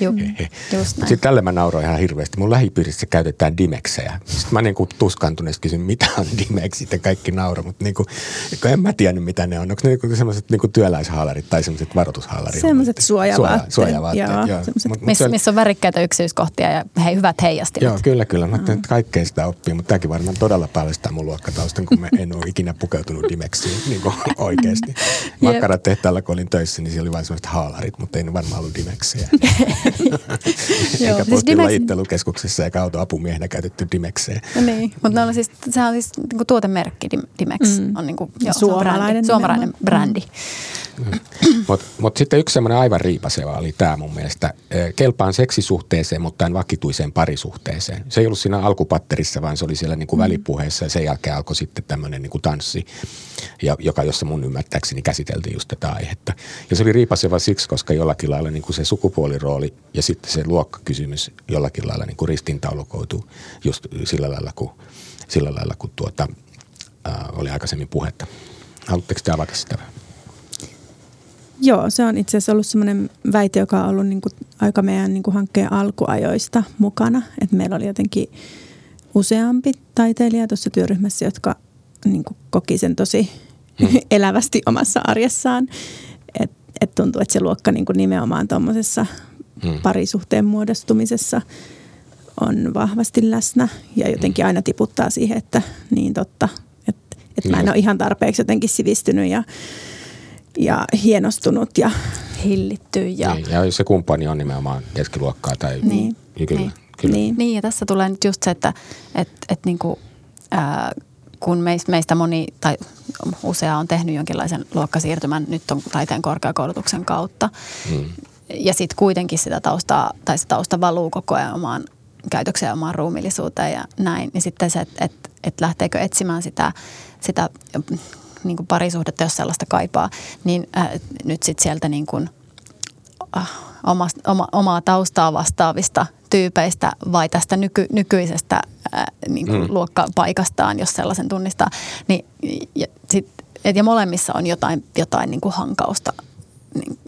Sitten tälle mä nauroin ihan hirveästi. Mun lähipiirissä käytetään dimeksejä. Sitten mä niinku tuskantuneesti kysyn, mitä on dimeksi ja kaikki nauro, mutta niinku, en mä tiennyt mitä ne on. Onko ne niinku semmoiset niinku työläishaalarit tai semmoiset varoitushaalarit? Semmoiset suojavaatteet. suojavaatteet joo. joo. Mut, Miss. Missä on värikkäitä yksityiskohtia ja hei, hyvät heijastimet. Joo, kyllä, kyllä. Mä mm. kaikkea sitä oppii, mutta tämäkin varmaan todella paljastaa mun luokkataustan, kun mä en ole ikinä pukeutunut dimeksiin niin oikeasti. Makkaratehtaalla, kun olin töissä, niin siellä oli vain semmoiset haalarit, mutta ei ne varmaan ollut dimeksejä. Eikä siis postilajittelukeskuksessa eikä autoapumiehenä käytetty dimeksejä. niin, mutta ne on siis, sehän on siis niin kuin tuotemerkki, Dimex mm. on niin kuin, joo, suomalainen, suomalainen brändi. Mm. Mutta mut sitten yksi semmoinen aivan riipaseva oli tämä mun mielestä. Kelpaan seksisuhteeseen, mutta en vakituiseen parisuhteeseen. Se ei ollut siinä alkupatterissa, vaan se oli siellä niin kuin mm. välipuheessa ja sen jälkeen alkoi sitten tämmöinen niin kuin tanssi, joka, jossa mun ymmärtääkseni käsiteltiin just tätä aihetta. Ja se oli riipaseva siksi, koska jollakin lailla niin kuin se sukupuolirooli ja sitten se luokkakysymys jollakin lailla niin kuin ristintaulukoituu just sillä lailla, kun, sillä lailla, kun tuota, ää, oli aikaisemmin puhetta. Haluatteko te avata sitä vähän? Joo, se on itse asiassa ollut sellainen väite, joka on ollut niin kuin aika meidän niin kuin hankkeen alkuajoista mukana. Et meillä oli jotenkin useampi taiteilija tuossa työryhmässä, jotka niin kuin koki sen tosi hmm. elävästi omassa arjessaan. Et, et tuntuu, että se luokka niin kuin nimenomaan tuommoisessa hmm. parisuhteen muodostumisessa on vahvasti läsnä ja jotenkin aina tiputtaa siihen, että niin totta, että, että mä en ole ihan tarpeeksi jotenkin sivistynyt ja ja hienostunut ja hillitty. Ja, niin, ja jos se kumppani on nimenomaan keskiluokkaa tai niin, kyllä, niin, kyllä. Niin. niin, ja tässä tulee nyt just se, että et, et niinku, ää, kun meistä moni tai usea on tehnyt jonkinlaisen luokkasiirtymän nyt on taiteen korkeakoulutuksen kautta. Mm. Ja sitten kuitenkin sitä taustaa, tai se tausta valuu koko ajan omaan käytökseen omaan ruumillisuuteen ja näin. Niin sitten se, että et, et lähteekö etsimään sitä, sitä niin kuin parisuhdetta, jos sellaista kaipaa, niin äh, nyt sitten sieltä niin kuin, äh, oma, oma, omaa taustaa vastaavista tyypeistä vai tästä nyky, nykyisestä äh, niin kuin mm. luokkapaikastaan, jos sellaisen tunnistaa. Niin, ja, sit, et, ja molemmissa on jotain, jotain niin kuin hankausta niin,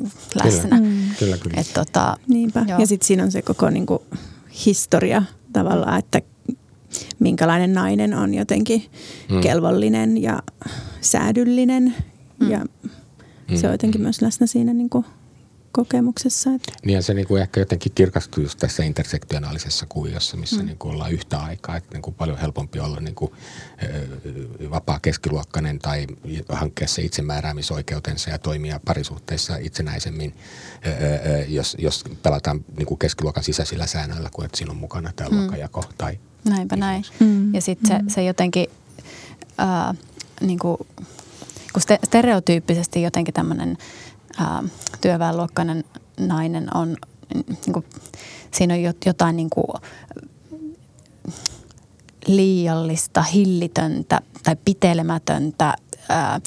läsnä. Kyllä, mm. kyllä. kyllä. Et, tota, Niinpä. Joo. Ja sitten siinä on se koko niin kuin, historia tavallaan, että minkälainen nainen on jotenkin mm. kelvollinen ja säädyllinen mm. ja se on jotenkin myös läsnä siinä niin kuin kokemuksessa. Että. Niin ja se niin kuin ehkä jotenkin kirkastuu just tässä intersektionaalisessa kuviossa, missä mm. niin kuin ollaan yhtä aikaa. Että niin kuin paljon helpompi olla niin kuin, vapaa keskiluokkainen tai hankkia se itsemääräämisoikeutensa ja toimia parisuhteissa itsenäisemmin, jos, jos pelataan niin kuin keskiluokan sisäisillä säännöillä, kuin että siinä on mukana tämä mm. luokkajako tai Näinpä näin. Mm. Ja sitten se, mm. se jotenkin, ää, niin kuin, kun stereotyyppisesti jotenkin tämmöinen – ää, työväenluokkainen nainen on, niin kuin, siinä on jotain niin kuin, liiallista, hillitöntä tai pitelemätöntä, ää,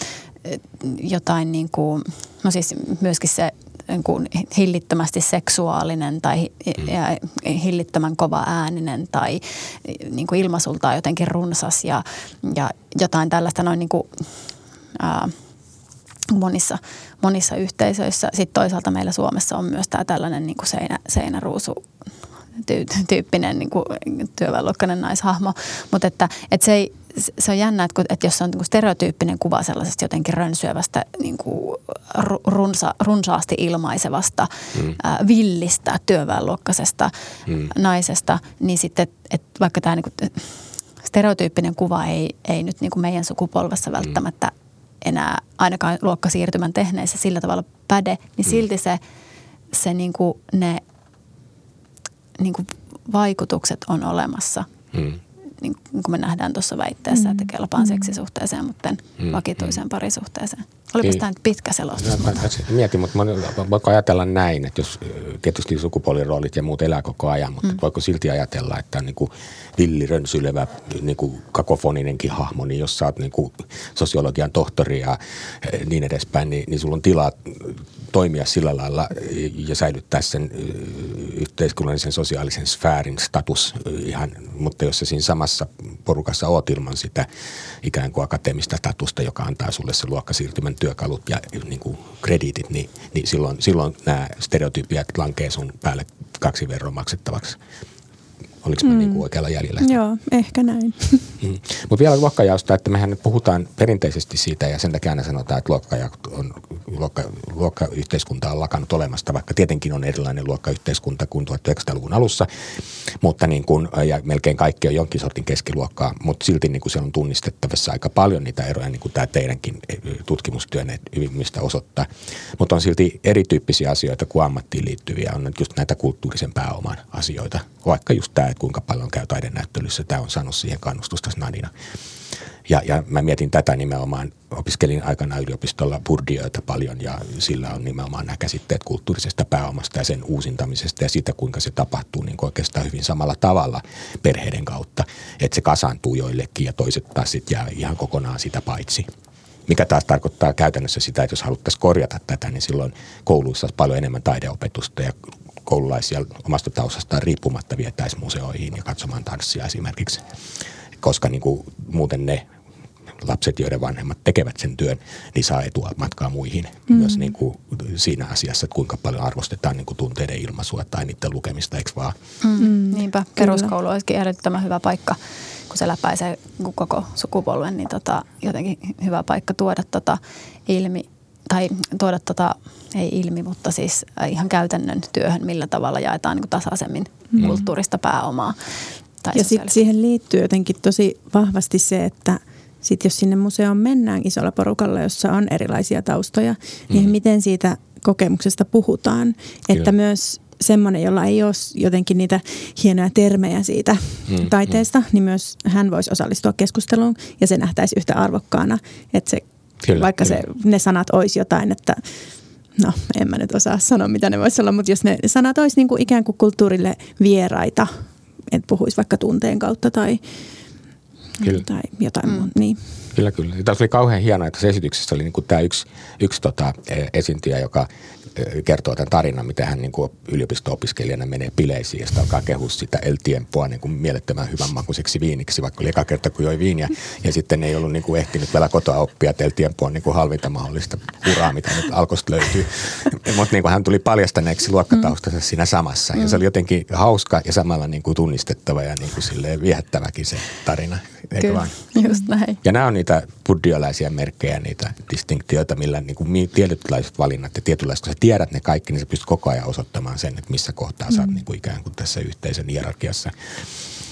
jotain niin kuin, no siis myöskin se niin kuin hillittömästi seksuaalinen tai mm. hillittömän kova ääninen tai niin kuin ilmasultaan jotenkin runsas ja, ja jotain tällaista noin niin kuin, ää, monissa, monissa yhteisöissä. Sitten toisaalta meillä Suomessa on myös tämä tällainen niin kuin seinä, seinäruusu tyyppinen niin kuin työväenluokkainen naishahmo. Mutta että, että se, ei, se on jännä, että, että jos on niin kuin stereotyyppinen kuva sellaisesta jotenkin rönsyövästä, niin kuin runsa, runsaasti ilmaisevasta, mm. äh, villistä työväenluokkaisesta mm. naisesta, niin sitten, että vaikka tämä niin kuin, stereotyyppinen kuva ei, ei nyt niin kuin meidän sukupolvessa mm. välttämättä mm enää ainakaan luokkasiirtymän tehneissä sillä tavalla päde, niin mm. silti se, se niin kuin ne niin kuin vaikutukset on olemassa. Mm. Niin kuin me nähdään tuossa väitteessä, mm. että kelpaan mm. seksisuhteeseen, mutta mm. vakituiseen parisuhteeseen. Olipa tämä nyt pitkä selostus. No, mietin, mutta voiko ajatella näin, että jos tietysti sukupuoliroolit ja muut elää koko ajan, mutta mm. voiko silti ajatella, että on niin kuin villirönsylevä niin kuin kakofoninenkin hahmo, niin jos sä oot niin kuin sosiologian tohtori ja niin edespäin, niin, niin sulla on tilaa toimia sillä lailla ja säilyttää sen yhteiskunnallisen sosiaalisen sfäärin status ihan, mutta jos sä siinä samassa porukassa oot ilman sitä ikään kuin akateemista statusta, joka antaa sulle se luokkasiirtymän työkalut ja niin kuin krediitit, niin, niin silloin, silloin nämä stereotypiat lankee sun päälle kaksi verran maksettavaksi. Oliko mm. niin oikealla jäljellä? Joo, ehkä näin. Mm. Mutta vielä luokkajaosta, että mehän nyt puhutaan perinteisesti siitä ja sen takia aina sanotaan, että luokkaja on, luokka, luokkayhteiskunta on lakannut olemasta, vaikka tietenkin on erilainen luokkayhteiskunta kuin 1900-luvun alussa, mutta niin kuin, ja melkein kaikki on jonkin sortin keskiluokkaa, mutta silti niin kuin se on tunnistettavissa aika paljon niitä eroja, niin kuin tämä teidänkin tutkimustyönne hyvin osoittaa. Mutta on silti erityyppisiä asioita kuin ammattiin liittyviä, on nyt just näitä kulttuurisen pääoman asioita, vaikka just tämä, että kuinka paljon käy taidenäyttelyssä. Tämä on saanut siihen kannustusta snadina. Ja, ja mä mietin tätä nimenomaan, opiskelin aikana yliopistolla Bourdieuta paljon ja sillä on nimenomaan nämä käsitteet kulttuurisesta pääomasta ja sen uusintamisesta ja siitä, kuinka se tapahtuu niin oikeastaan hyvin samalla tavalla perheiden kautta, että se kasaantuu joillekin ja toiset taas sitten jää ihan kokonaan sitä paitsi. Mikä taas tarkoittaa käytännössä sitä, että jos haluttaisiin korjata tätä, niin silloin kouluissa olisi paljon enemmän taideopetusta ja koululaisia omasta taustastaan riippumatta vietäisiin museoihin ja katsomaan tanssia esimerkiksi. Koska niin kuin muuten ne lapset, joiden vanhemmat tekevät sen työn, niin saa etua matkaa muihin. Mm. Myös niin kuin siinä asiassa, että kuinka paljon arvostetaan niin kuin tunteiden ilmaisua tai niiden lukemista, eikö vaan? Mm. mm. Niinpä, peruskoulu olisikin ehdottoman hyvä paikka, kun se läpäisee koko sukupolven, niin tota, jotenkin hyvä paikka tuoda tota ilmi tai tuoda tota, ei ilmi, mutta siis äh, ihan käytännön työhön, millä tavalla jaetaan niin tasaisemmin mm. kulttuurista pääomaa. Tai ja sitten siihen liittyy jotenkin tosi vahvasti se, että sit jos sinne museoon mennään isolla porukalla, jossa on erilaisia taustoja, niin mm. niin miten siitä kokemuksesta puhutaan. Kyllä. Että myös semmoinen, jolla ei ole jotenkin niitä hienoja termejä siitä mm, taiteesta, mm. niin myös hän voisi osallistua keskusteluun ja se nähtäisi yhtä arvokkaana, että se, kyllä, vaikka kyllä. Se, ne sanat olisi jotain, että no en mä nyt osaa sanoa, mitä ne voisi olla, mutta jos ne sanat olisi niin kuin ikään kuin kulttuurille vieraita, että puhuisi vaikka tunteen kautta tai, Kyllä. tai jotain mm. muuta. Niin. Kyllä, kyllä. Tässä oli kauhean hienoa, että tässä esityksessä oli niin kuin tämä yksi, yksi tota, e, esiintyjä, joka kertoo tämän tarinan, miten hän niin kuin yliopisto-opiskelijana menee bileisiin ja sitten alkaa kehua sitä El Tiempoa niin kuin mielettömän hyvän makuiseksi viiniksi, vaikka oli eka kerta, kun joi viiniä. Ja sitten ei ollut niin kuin ehtinyt vielä kotoa oppia, että El Tiempo on niin kuin halvinta mahdollista uraa, mitä nyt alkosta löytyy. Mutta niin hän tuli paljastaneeksi luokkataustansa mm. siinä samassa. Ja se oli jotenkin hauska ja samalla niin kuin tunnistettava ja niin kuin viehättäväkin se tarina. Eikö Kyllä, vaan? just näin. Ja nämä on niitä buddhialaisia merkkejä, niitä distinktioita, millä niin kuin tietynlaiset valinnat ja tietynlaiset, kun sä tiedät ne kaikki, niin sä pystyt koko ajan osoittamaan sen, että missä kohtaa mm. sä oot mm. niin kuin ikään kuin tässä yhteisön hierarkiassa.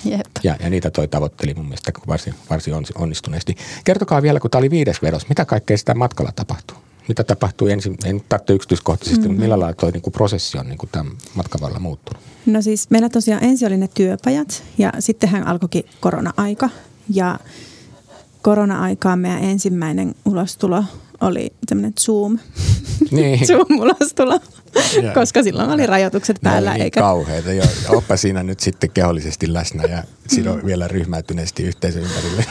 Jep. Ja, ja niitä toi tavoitteli mun mielestä varsin, varsin onnistuneesti. Kertokaa vielä, kun tämä oli viides vedos, mitä kaikkea sitä matkalla tapahtuu? Mitä tapahtuu ensin, en tarvitse yksityiskohtaisesti, mm-hmm. mutta millä lailla tuo niin prosessi on niin kuin tämän matkan varrella muuttunut? No siis meillä tosiaan ensin oli ne työpajat ja sittenhän alkoikin korona-aika ja korona-aikaan meidän ensimmäinen ulostulo oli tämmöinen Zoom. Niin. Zoom-ulostulo, koska silloin oli rajoitukset päällä. Niin eikä... kauheita. Jo, oppa siinä nyt sitten kehollisesti läsnä ja silloin mm. vielä ryhmäytyneesti yhteisön ympärille.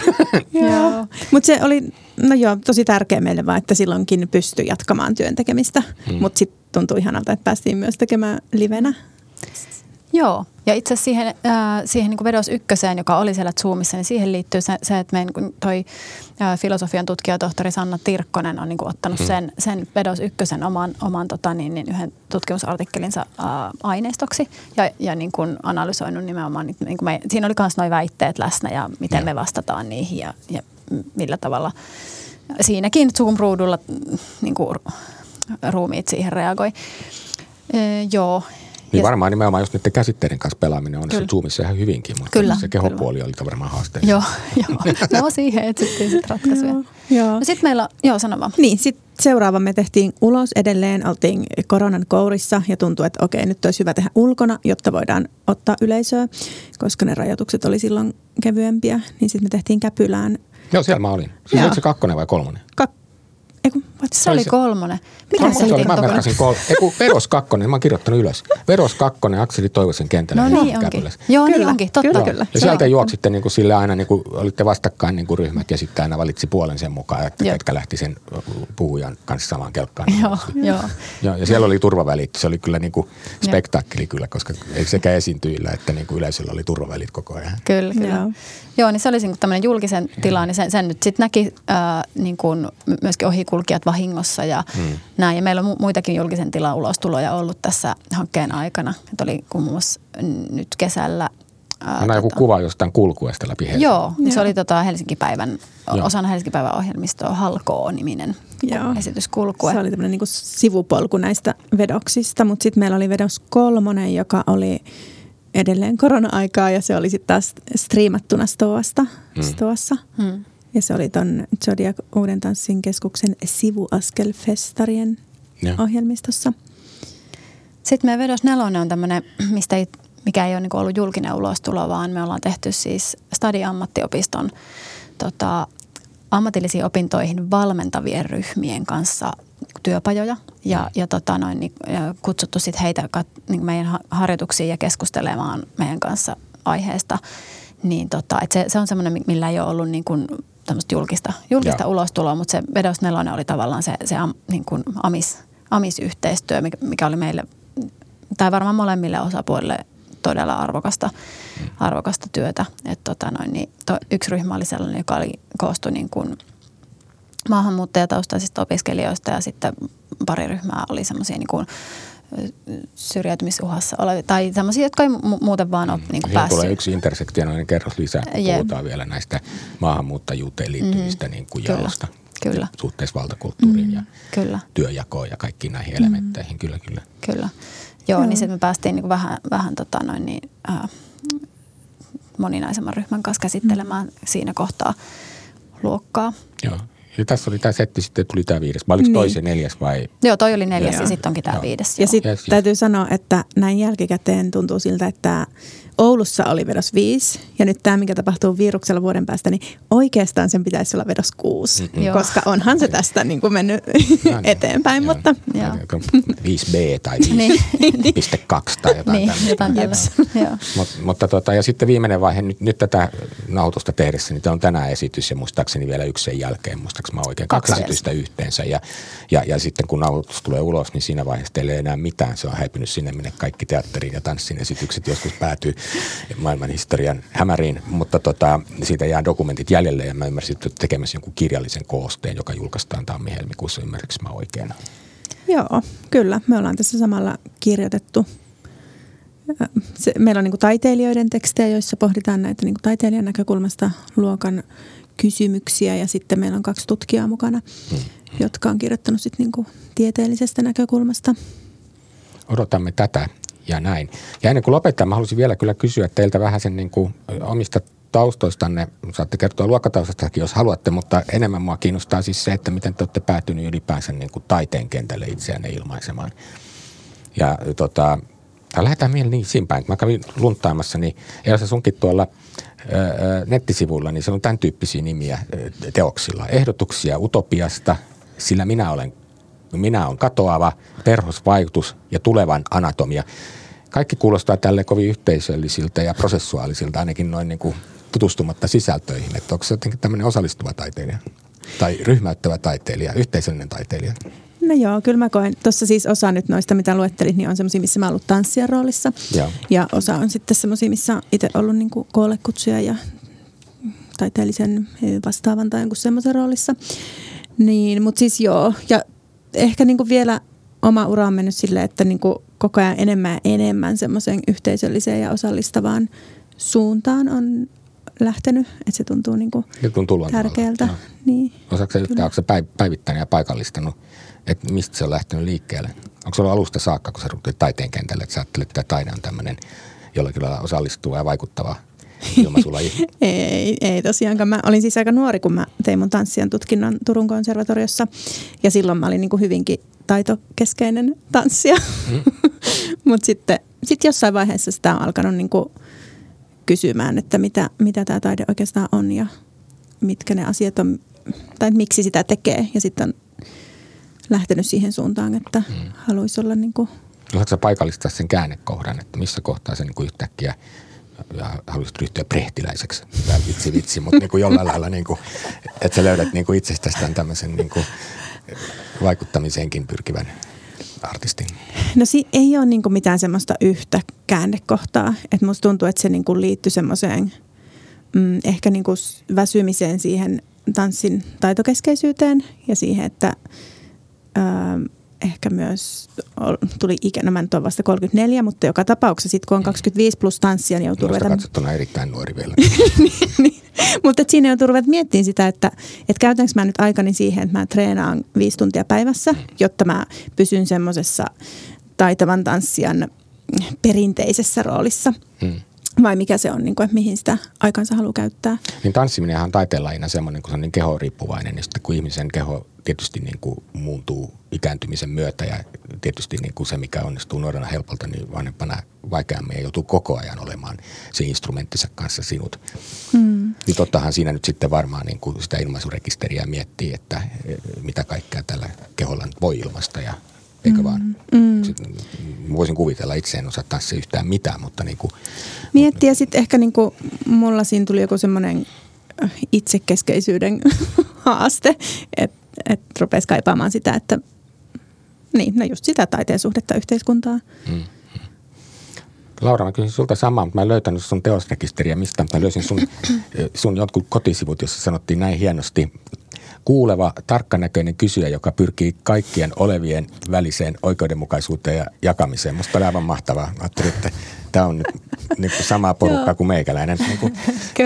joo. Mutta se oli, no joo, tosi tärkeä meille vaan, että silloinkin pystyi jatkamaan työn tekemistä. Mm. Mutta sitten tuntui ihanalta, että päästiin myös tekemään livenä Joo, ja itse asiassa siihen, äh, siihen niin Vedos ykköseen, joka oli siellä Zoomissa, niin siihen liittyy se, se että meidän toi äh, filosofian tutkija tohtori Sanna Tirkkonen on niin kuin, ottanut hmm. sen, sen Vedos ykkösen oman, oman tota, niin, niin yhden tutkimusartikkelinsa äh, aineistoksi ja, ja niin kuin analysoinut nimenomaan, niin, niin kuin me, siinä oli myös nuo väitteet läsnä ja miten me vastataan niihin ja, ja millä tavalla siinäkin Zoom-ruudulla niin kuin, ruumiit siihen reagoi. E, joo, niin varmaan nimenomaan just niiden käsitteiden kanssa pelaaminen on se Zoomissa ihan hyvinkin, mutta kyllä, se kehopuoli kyllä. oli varmaan haaste. Joo, joo. No siihen etsittiin sitten ratkaisuja. joo, joo. No sitten meillä, joo sano vaan. Niin, sitten seuraava me tehtiin ulos edelleen, oltiin koronan kourissa ja tuntui, että okei, nyt olisi hyvä tehdä ulkona, jotta voidaan ottaa yleisöä, koska ne rajoitukset oli silloin kevyempiä. Niin sitten me tehtiin Käpylään. Joo, siellä mä olin. Siis oliko se kakkonen vai kolmonen? Kak- Eiku, se oli kolmonen. Mitä se oli? Mä merkasin kol... Eiku, Veros kakkonen, mä oon kirjoittanut ylös. Veros kakkonen, Akseli Toivosen kentällä. No niin onkin. Joo, niin kyllä. niin onkin, totta Joo. kyllä. Ja sieltä juoksitte niin kuin sille aina, niin kuin olitte vastakkain niin kuin ryhmät ja sitten aina valitsi puolen sen mukaan, että Joo. ketkä lähti sen puhujan kanssa samaan kelkkaan. Joo, Joo. Ja, ja siellä oli turvavälit, se oli kyllä niin kuin spektaakkeli kyllä, koska sekä esiintyjillä että niin kuin yleisöllä oli turvavälit koko ajan. Kyllä, kyllä. Joo. Joo, niin se oli niin tämmöinen julkisen tila, niin sen, sen nyt sitten näki äh, niin kuin myöskin ohikulkijat vahingossa ja hmm. näin. Ja meillä on muitakin julkisen tilan ulostuloja ollut tässä hankkeen aikana. Et oli muun muassa nyt kesällä Ää, joku tota, kuva jostain kulkuesta läpi Helsingin. Joo, niin se oli tota Helsinki-päivän, Joo. osana Helsinki-päivän ohjelmistoa Halkoo-niminen Joo. esityskulku. Se oli tämmöinen niin sivupolku näistä vedoksista, mutta sitten meillä oli vedos kolmonen, joka oli edelleen korona-aikaa ja se oli sitten taas striimattuna Stoasta, hmm. Stoassa. Hmm. Ja se oli ton Zodiac Uuden tanssin keskuksen sivuaskelfestarien ja. ohjelmistossa. Sitten meidän vedos nelonen on tämmöinen, mistä ei, mikä ei ole niin ollut julkinen ulostulo, vaan me ollaan tehty siis Stadi ammattiopiston tota, ammatillisiin opintoihin valmentavien ryhmien kanssa työpajoja ja, ja, tota noin, niin, ja kutsuttu sit heitä kat, niin meidän harjoituksiin ja keskustelemaan meidän kanssa aiheesta. Niin tota, et se, se on semmoinen, millä ei ole ollut niin kuin julkista, julkista ulostuloa, mutta se Vedos Nelonen oli tavallaan se, se am, niin kuin amis, amisyhteistyö, mikä, mikä oli meille, tai varmaan molemmille osapuolille todella arvokasta, mm. arvokasta työtä. Et tota noin, niin to, yksi ryhmä oli sellainen, joka oli, koostui niin kuin – maahanmuuttajataustaisista opiskelijoista ja sitten pari ryhmää oli semmoisia niin kuin syrjäytymisuhassa olevia, tai semmoisia, jotka ei mu- muuten vaan ole mm. niin kuin päässyt. tulee yksi intersektionaalinen kerros lisää, kun puhutaan vielä näistä maahanmuuttajuuteen liittyvistä mm-hmm. niin kuin jaosta. Kyllä. Suhteessa valtakulttuuriin mm, ja kyllä. työjakoon ja kaikkiin näihin mm. elementteihin, kyllä, kyllä. Kyllä. Joo, Joo. niin sitten me päästiin niin kuin vähän, vähän tota noin niin, äh, moninaisemman ryhmän kanssa käsittelemään mm. siinä kohtaa luokkaa. Joo. Ja tässä oli tämä setti, sitten tuli tämä viides. Vai oliko Niin. toisen neljäs vai? Joo, toi oli neljäs Joo. ja sitten onkin tämä Joo. viides. Ja sitten Yes, yes. täytyy sanoa, että näin jälkikäteen tuntuu siltä, että Oulussa oli vedos viisi ja nyt tämä, mikä tapahtuu viruksella vuoden päästä, niin oikeastaan sen pitäisi olla vedos kuusi, Mm. Joo. koska onhan se tästä niin kuin mennyt No niin. eteenpäin, Joo. mutta Joo. 5B tai Niin. 5.2 tai jotain Niin, jotain. Joo. Mut, mutta tota, ja sitten viimeinen vaihe, nyt, nyt tätä nauhoitusta tehdessä, niin tämä on tänään esitys ja muistaakseni vielä yksi sen jälkeen, muistaakseni mä oikein, kaksi Kaksi. esitystä yhteensä. Ja, ja, ja sitten kun nauhoitus tulee ulos, niin siinä vaiheessa teillä ei enää mitään. Se on häipynyt sinne, minne kaikki teatterin ja tanssin esitykset joskus päätyy maailman historian hämäriin. Mutta tota, siitä jää dokumentit jäljelle ja mä ymmärsin, että tekemässä jonkun kirjallisen koosteen, joka julkaistaan tammi-helmikuussa, ymmärrätkö mä oikein? Joo, kyllä. Me ollaan tässä samalla kirjoitettu. Se, meillä on niin taiteilijoiden tekstejä, joissa pohditaan näitä niin taiteilijan näkökulmasta luokan kysymyksiä ja sitten meillä on kaksi tutkijaa mukana, jotka on kirjoittanut sit niin tieteellisestä näkökulmasta. odotamme tätä ja näin. Ja ennen kuin lopetetaan, mä haluaisin vielä kyllä kysyä teiltä vähän sen niin kuin omista taustoistanne. Saatte kertoa luokkataustastakin, jos haluatte, mutta enemmän mua kiinnostaa siis se, että miten te olette päätynyt ylipäänsä niin kuin taiteen kentälle itseänne ilmaisemaan. Ja tota, tai lähdetään vielä niin päin. Mä kävin luntaamassa, niin Elsa sunkin tuolla ö, ö, nettisivuilla, niin se on tämän tyyppisiä nimiä teoksilla. Ehdotuksia utopiasta, sillä minä olen minä olen katoava, perhosvaikutus ja tulevan anatomia. Kaikki kuulostaa tälle kovin yhteisöllisiltä ja prosessuaalisilta, ainakin noin niin kuin tutustumatta sisältöihin. Että onko se jotenkin tämmöinen osallistuva taiteilija tai ryhmäyttävä taiteilija, yhteisöllinen taiteilija? No joo, kyllä mä koen. Tuossa siis osa nyt noista, mitä luettelit, niin on semmoisia, missä mä oon ollut tanssijan roolissa. Joo. Ja osa on sitten semmoisia, missä on itse ollut niin koolekutsuja ja taiteellisen vastaavan tai jonkun semmoisen roolissa. Niin, mutta siis joo. Ja ehkä niin vielä oma ura on mennyt silleen, että niin koko ajan enemmän ja enemmän semmoiseen yhteisölliseen ja osallistavaan suuntaan on lähtenyt. Että se tuntuu niin Nyt tuntuu luontevalta. tärkeältä. Joo. Niin. Osaatko sä yhtään, onko sä päiv- päivittänyt ja paikallistanut, että mistä se on lähtenyt liikkeelle? Onko se ollut alusta saakka, kun sä rupeat taiteen kentälle, että sä ajattelet, että tämä taide on tämmöinen jollakin lailla osallistuva ja vaikuttava ilmaisulaji? Ei, ei tosiaankaan. Mä olin siis aika nuori, kun mä tein mun tanssijan tutkinnon Turun konservatoriossa. Ja silloin mä olin niin kuin hyvinkin taitokeskeinen tanssija. Mm. Mutta sitten sit jossain vaiheessa sitä on alkanut niin kuin kysymään, että mitä, mitä tämä taide oikeastaan on ja mitkä ne asiat on, tai miksi sitä tekee. Ja sitten on lähtenyt siihen suuntaan, että mm. haluaisi olla niin kuin Osaatko sä paikallistaa sen käännekohdan, että missä kohtaa se niin kuin yhtäkkiä haluaisit ryhtyä prehtiläiseksi. Tämä vitsi vitsi, mutta niin kuin jollain lailla, niin kuin, että sä löydät niin kuin itsestäsi tämän tämmöisen niin kuin vaikuttamiseenkin pyrkivän artistin. No si- ei ole niinku mitään semmoista yhtä käännekohtaa. Että musta tuntuu, että se niinku liittyy semmoiseen mm, ehkä niinku s- väsymiseen siihen tanssin taitokeskeisyyteen ja siihen, että ö, ehkä myös tuli ikä, no mä nyt olen vasta 34, mutta joka tapauksessa sitten kun on 25 plus tanssia, niin joutuu ruveta katsottuna erittäin nuori vielä. niin. Mutta et siinä joutuu ruveta miettimään sitä, että et käytänkö mä nyt aikani siihen, että mä treenaan viisi tuntia päivässä, jotta mä pysyn semmoisessa taitavan tanssijan perinteisessä roolissa. Hmm. Vai mikä se on, niin kuin, että mihin sitä aikansa haluaa käyttää. Niin tanssiminen on taiteenlajina semmoinen, kun se on niin kehoriippuvainen, niin sitten kun ihmisen keho tietysti niin kuin muuntuu ikääntymisen myötä ja tietysti niin kuin se, mikä onnistuu nuorena helpolta, niin vanhempana vaikeammin ja joutuu koko ajan olemaan se instrumenttinsa kanssa sinut. Mm. Niin tottahan siinä nyt sitten varmaan niin kuin sitä ilmaisurekisteriä miettii, että eh, mitä kaikkea tällä keholla nyt voi ilmaista ja eikö mm. vaan. Mm. Mm, voisin kuvitella, itse en osaa tanssia yhtään mitään, mutta niin kuin, Miettiä sitten ehkä niin kuin, mulla siinä tuli joku semmoinen itsekeskeisyyden haaste, että et rupesi kaipaamaan sitä, että niin, no just sitä taiteen suhdetta yhteiskuntaan. Mm. Laura, mä kysyin sulta samaa, mutta mä en löytänyt sun teosrekisteriä mistä. Mä löysin sun, sun jotkut kotisivut, jossa sanottiin näin hienosti. Kuuleva, tarkkanäköinen kysyjä, joka pyrkii kaikkien olevien väliseen oikeudenmukaisuuteen ja jakamiseen. Musta oli aivan mahtavaa. Ajattelin, että tämä on nyt niin kuin samaa porukkaa kuin meikäläinen. Niin kuin,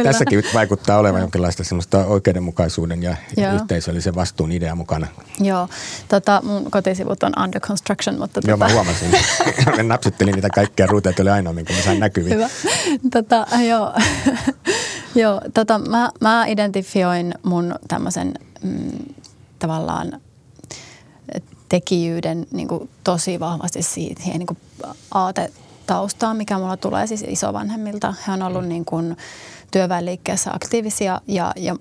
tässäkin vaikuttaa olevan jonkinlaista semmoista oikeudenmukaisuuden ja Joo. yhteisöllisen vastuun idea mukana. Joo, tota, mun kotisivut on under construction, mutta Joo, mä tota, huomasin. mä napsittelin niitä kaikkia ruuteja, että oli ainoa, minkä mä sain näkyviin. Hyvä. Tota, joo, joo tota, mä, mä identifioin mun tämmöisen mm, tavallaan tekijyyden niin kuin tosi vahvasti siihen niin kuin aatetaustaan, mikä mulla tulee siis isovanhemmilta. He on ollut niin kuin työväenliikkeessä aktiivisia ja, ja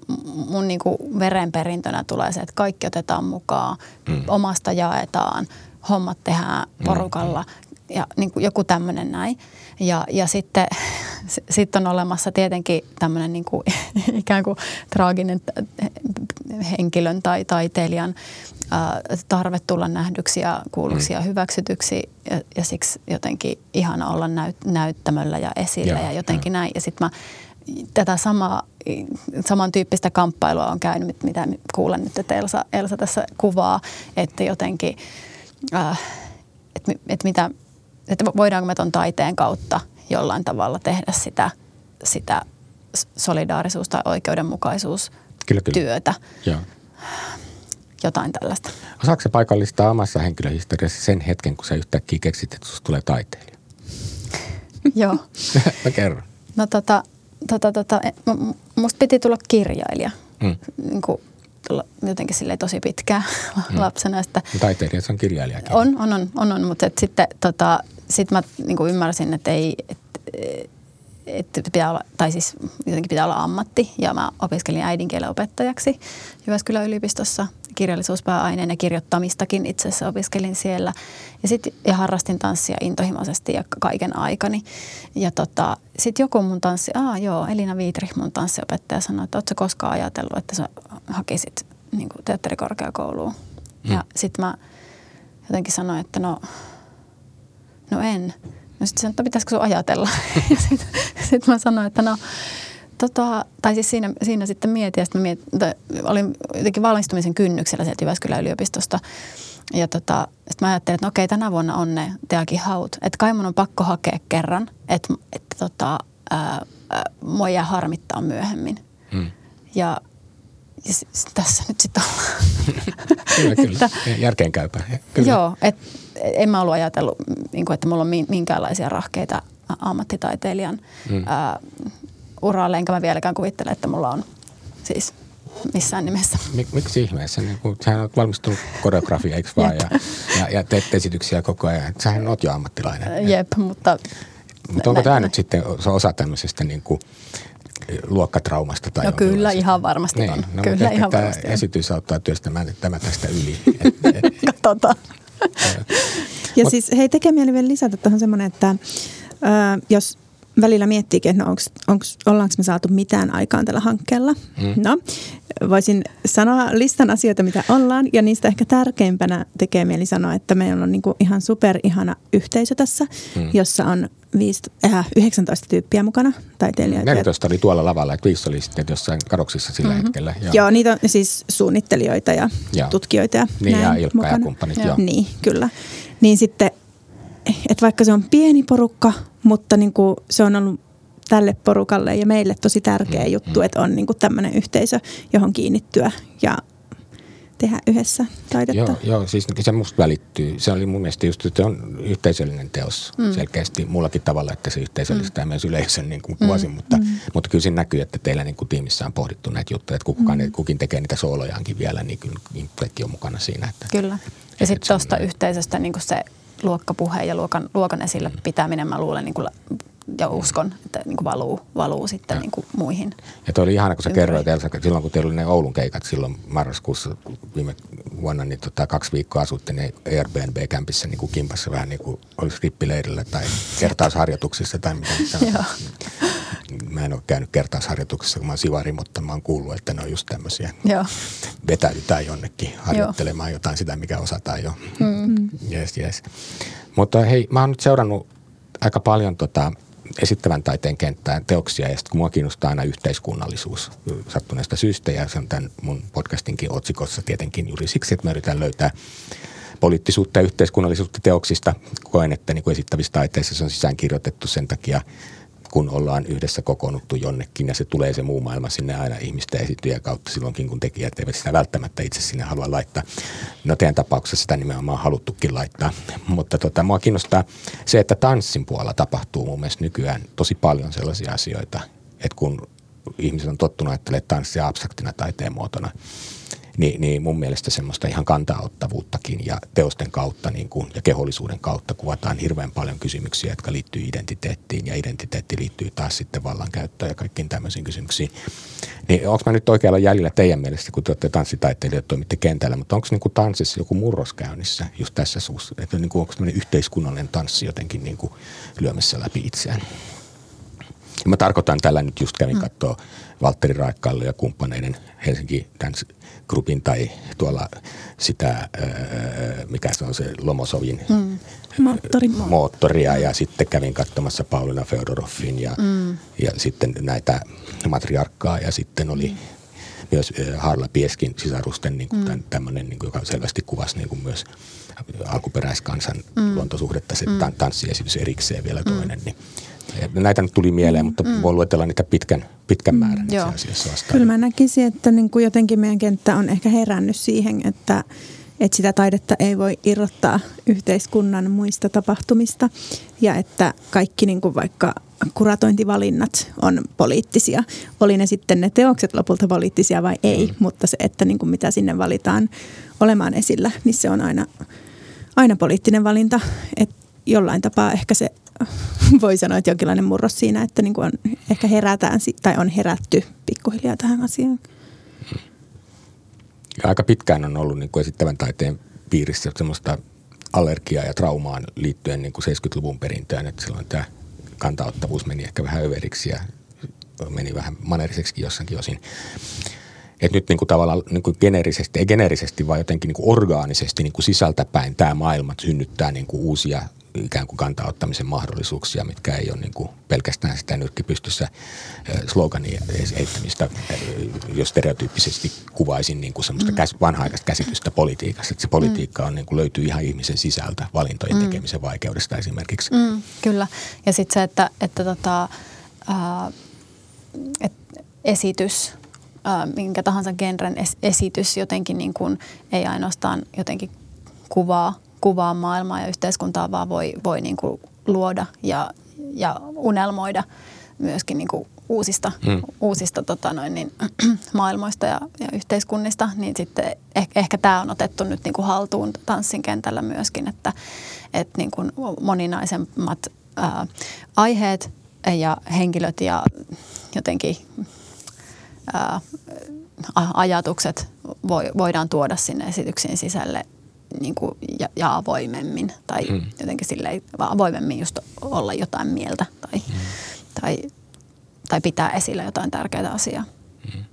mun niin kuin verenperintönä tulee se, että kaikki otetaan mukaan, mm. omasta jaetaan, hommat tehdään mm. porukalla mm. ja niin kuin joku tämmöinen näin. Ja, ja sitten sit on olemassa tietenkin tämmöinen niin kuin, ikään kuin traaginen henkilön tai taiteilijan tarve tulla nähdyksi ja kuulluksi mm. ja hyväksytyksi ja, ja siksi jotenkin ihana olla näyt, näyttämöllä ja esillä ja, ja jotenkin ja. näin. Ja sitten mä tätä samaa, samantyyppistä kamppailua on käynyt, mitä kuulen nyt, että Elsa, Elsa tässä kuvaa, että jotenkin, äh, että, että, mitä, että voidaanko me tuon taiteen kautta jollain tavalla tehdä sitä, sitä solidaarisuus- tai oikeudenmukaisuustyötä. Kyllä, kyllä. Jotain tällaista. Osaatko se paikallistaa omassa henkilöhistoriassa sen hetken, kun sä yhtäkkiä keksit, että susta tulee taiteilija? Joo. Mä kerron. No tota, tota, tota, e, musta piti tulla kirjailija. Mm. Niin kuin, jotenkin silleen tosi pitkään mm. lapsena. Että Taiteilijat on kirjailijakin. On, on, on, on, on mutta sitten tota, sit mä niin kuin ymmärsin, että ei, et, että pitää olla, tai siis jotenkin pitää olla ammatti. Ja mä opiskelin äidinkielen opettajaksi Jyväskylän yliopistossa kirjallisuuspääaineen ja kirjoittamistakin itse asiassa opiskelin siellä. Ja, sit, ja harrastin tanssia intohimoisesti ja kaiken aikani. Ja tota, sitten joku mun tanssi, aa joo, Elina Viitrich, mun tanssiopettaja sanoi, että ootko koskaan ajatellut, että sä hakisit niin teatterikorkeakouluun. Mm. Ja sitten mä jotenkin sanoin, että no, no en. No sitten sanoin, että pitäisikö sun ajatella. ja sitten sit mä sanoin, että no, tota, tai siis siinä, siinä sitten mietin, ja sitten mietin, olin jotenkin valmistumisen kynnyksellä sieltä Jyväskylän yliopistosta. Ja tota, sitten mä ajattelin, että no okei, tänä vuonna on ne Teakin haut. Että kai mun on pakko hakea kerran, että, että tota, ää, ää, mua jää harmittaa myöhemmin. Hmm. Ja, ja s- tässä nyt sitten ollaan. kyllä, kyllä. että, Järkeenkäypää. Kyllä. Joo, että en mä ollut ajatellut, niin kuin, että mulla on minkäänlaisia rahkeita ammattitaiteilijan hmm. ää, uralle, enkä mä vieläkään kuvittele, että mulla on siis missään nimessä. Mik, miksi ihmeessä? Niin kun, sähän olet valmistunut koreografia, eikö vaan? Ja, ja, ja teet esityksiä koko ajan. Sähän oot jo ammattilainen. Jep, mutta... Mutta onko tämä nyt sitten osa tämmöisestä niin kuin luokkatraumasta? Tai no kyllä, ihan varmasti niin, on. No, kyllä, ihan tämä varmasti esitys on. auttaa työstämään tämä tästä yli. Katsotaan. Ja siis hei, tekee mieli vielä lisätä tuohon semmoinen, että äh, jos välillä miettiikin, että no onks, onks, ollaanko me saatu mitään aikaan tällä hankkeella. Mm. No, voisin sanoa listan asioita, mitä ollaan, ja niistä ehkä tärkeimpänä tekee mieli sanoa, että meillä on niinku ihan super ihana yhteisö tässä, mm. jossa on 5, äh, 19 tyyppiä mukana, taiteilijoita. 14 oli tuolla lavalla, että 5 oli sitten jossain kadoksissa sillä mm-hmm. hetkellä. Joo. joo, niitä on siis suunnittelijoita ja joo. tutkijoita ja niin, näin ja Ilkka mukana. ja kumppanit, joo. joo. Niin, kyllä. Niin sitten että vaikka se on pieni porukka, mutta niin kuin se on ollut tälle porukalle ja meille tosi tärkeä mm, juttu, mm. että on niin tämmöinen yhteisö, johon kiinnittyä ja tehdä yhdessä taidetta. Joo, joo siis se musta välittyy. Se oli mun mielestä just, että se on yhteisöllinen teos mm. selkeästi mullakin tavalla, että se yhteisöllistää mm. myös yleisön niin kuin kuvasin, mm. mutta, mm. mutta kyllä siinä näkyy, että teillä niin kuin tiimissä on pohdittu näitä juttuja, että kukaan, mm. kukin tekee niitä soolojaankin vielä, niin kyllä niin kaikki on mukana siinä. Että, kyllä. Ja sitten tuosta yhteisöstä niin kuin se luokkapuheen ja luokan, luokan esillä pitäminen, mä luulen niin kuin, ja uskon, että niin kuin valuu, valuu sitten niin kuin muihin. Ja toi oli ihana, kun sä kerroit Elsa, että silloin kun teillä oli ne Oulun keikat silloin marraskuussa viime vuonna, niin tota, kaksi viikkoa asutte ne Airbnb-kämpissä niin kuin kimpassa vähän niin kuin olisi rippileirillä tai kertausharjoituksissa tai mitä. mitä mä en ole käynyt kertausharjoituksessa, kun mä oon sivari, mutta mä oon kuullut, että ne on just tämmöisiä. Joo. Vetäydytään jonnekin harjoittelemaan Joo. jotain sitä, mikä osataan jo. Mm. Yes, yes. Mutta hei, mä oon nyt seurannut aika paljon tota, esittävän taiteen kenttään teoksia ja sitten kun mua kiinnostaa aina yhteiskunnallisuus sattuneesta syystä ja se on tämän mun podcastinkin otsikossa tietenkin juuri siksi, että mä yritän löytää poliittisuutta ja yhteiskunnallisuutta teoksista. Koen, että niin kuin esittävissä taiteissa se on sisäänkirjoitettu sen takia kun ollaan yhdessä kokoonnuttu jonnekin ja se tulee se muu maailma sinne aina ihmisten esityjä kautta silloinkin, kun tekijät eivät sitä välttämättä itse sinne halua laittaa. No teidän tapauksessa sitä nimenomaan haluttukin laittaa, mutta tota, mua kiinnostaa se, että tanssin puolella tapahtuu mun mielestä nykyään tosi paljon sellaisia asioita, että kun ihmiset on tottunut ajattelemaan tanssia abstraktina taiteen muotona, niin, niin mun mielestä semmoista ihan kantaottavuuttakin ja teosten kautta niin kuin, ja kehollisuuden kautta kuvataan hirveän paljon kysymyksiä, jotka liittyy identiteettiin ja identiteetti liittyy taas sitten vallankäyttöön ja kaikkiin tämmöisiin kysymyksiin. Niin onko mä nyt oikealla jäljellä teidän mielestä, kun te olette tanssitaiteilijat, toimitte kentällä, mutta onko niin kuin tanssissa joku murros käynnissä just tässä suussa, että niin kuin, onko tämmöinen yhteiskunnallinen tanssi jotenkin niin kuin lyömässä läpi itseään? Ja mä tarkoitan tällä nyt just kävin mm. katsoa Valtteri Raikkaille ja kumppaneiden Helsinki Dance Groupin tai tuolla sitä, mikä se on se Lomosovin mm. Moottori. moottoria ja sitten kävin katsomassa Paulina Feodoroffin ja, mm. ja sitten näitä matriarkkaa ja sitten oli mm. myös Harla Pieskin sisarusten niin kuin mm. tämmöinen, niin kuin, joka selvästi kuvasi niin kuin myös alkuperäiskansan mm. luontosuhdetta, se mm. tanssiesitys erikseen vielä toinen, mm. niin Näitä nyt tuli mieleen, mutta mm. voin luetella niitä pitkän, pitkän määrän itse asiassa vastaan. Kyllä mä näkisin, että niin kuin jotenkin meidän kenttä on ehkä herännyt siihen, että, että sitä taidetta ei voi irrottaa yhteiskunnan muista tapahtumista ja että kaikki niin kuin vaikka kuratointivalinnat on poliittisia. Oli ne sitten ne teokset lopulta poliittisia vai ei, mm. mutta se, että niin kuin mitä sinne valitaan olemaan esillä, niin se on aina, aina poliittinen valinta. että jollain tapaa ehkä se voi sanoa, että jonkinlainen murros siinä, että niin kuin on, ehkä herätään tai on herätty pikkuhiljaa tähän asiaan. Ja aika pitkään on ollut niin kuin esittävän taiteen piirissä semmoista allergiaa ja traumaan liittyen niin kuin 70-luvun perintöön, että silloin tämä kantaottavuus meni ehkä vähän överiksi ja meni vähän maneriseksi jossakin osin. Et nyt niin kuin tavallaan niin kuin geneerisesti, ei geneerisesti, vaan jotenkin niin kuin orgaanisesti niin kuin sisältäpäin tämä maailma synnyttää niin kuin uusia ikään kuin kantaa ottamisen mahdollisuuksia, mitkä ei ole niin kuin pelkästään sitä nyrkkipystyssä slogania heittämistä, jos stereotyyppisesti kuvaisin niin kuin semmoista mm. vanha-aikaista käsitystä politiikasta. Että se politiikka on, niin kuin löytyy ihan ihmisen sisältä valintojen mm. tekemisen vaikeudesta esimerkiksi. Mm, kyllä. Ja sitten se, että, että tota, äh, et esitys, äh, minkä tahansa genren es- esitys jotenkin niin kuin, ei ainoastaan jotenkin kuvaa kuvaa maailmaa ja yhteiskuntaa, vaan voi, voi niin kuin luoda ja, ja unelmoida myöskin niin kuin uusista, hmm. uusista tota noin, niin, maailmoista ja, ja yhteiskunnista, niin sitten ehkä, ehkä tämä on otettu nyt niin kuin haltuun tanssin kentällä myöskin, että, että niin kuin moninaisemmat ää, aiheet ja henkilöt ja jotenkin ää, ajatukset voi, voidaan tuoda sinne esityksiin sisälle niin kuin, ja, ja avoimemmin tai mm. jotenkin silleen avoimemmin just olla jotain mieltä tai, mm. tai, tai pitää esillä jotain tärkeää asiaa. Mm.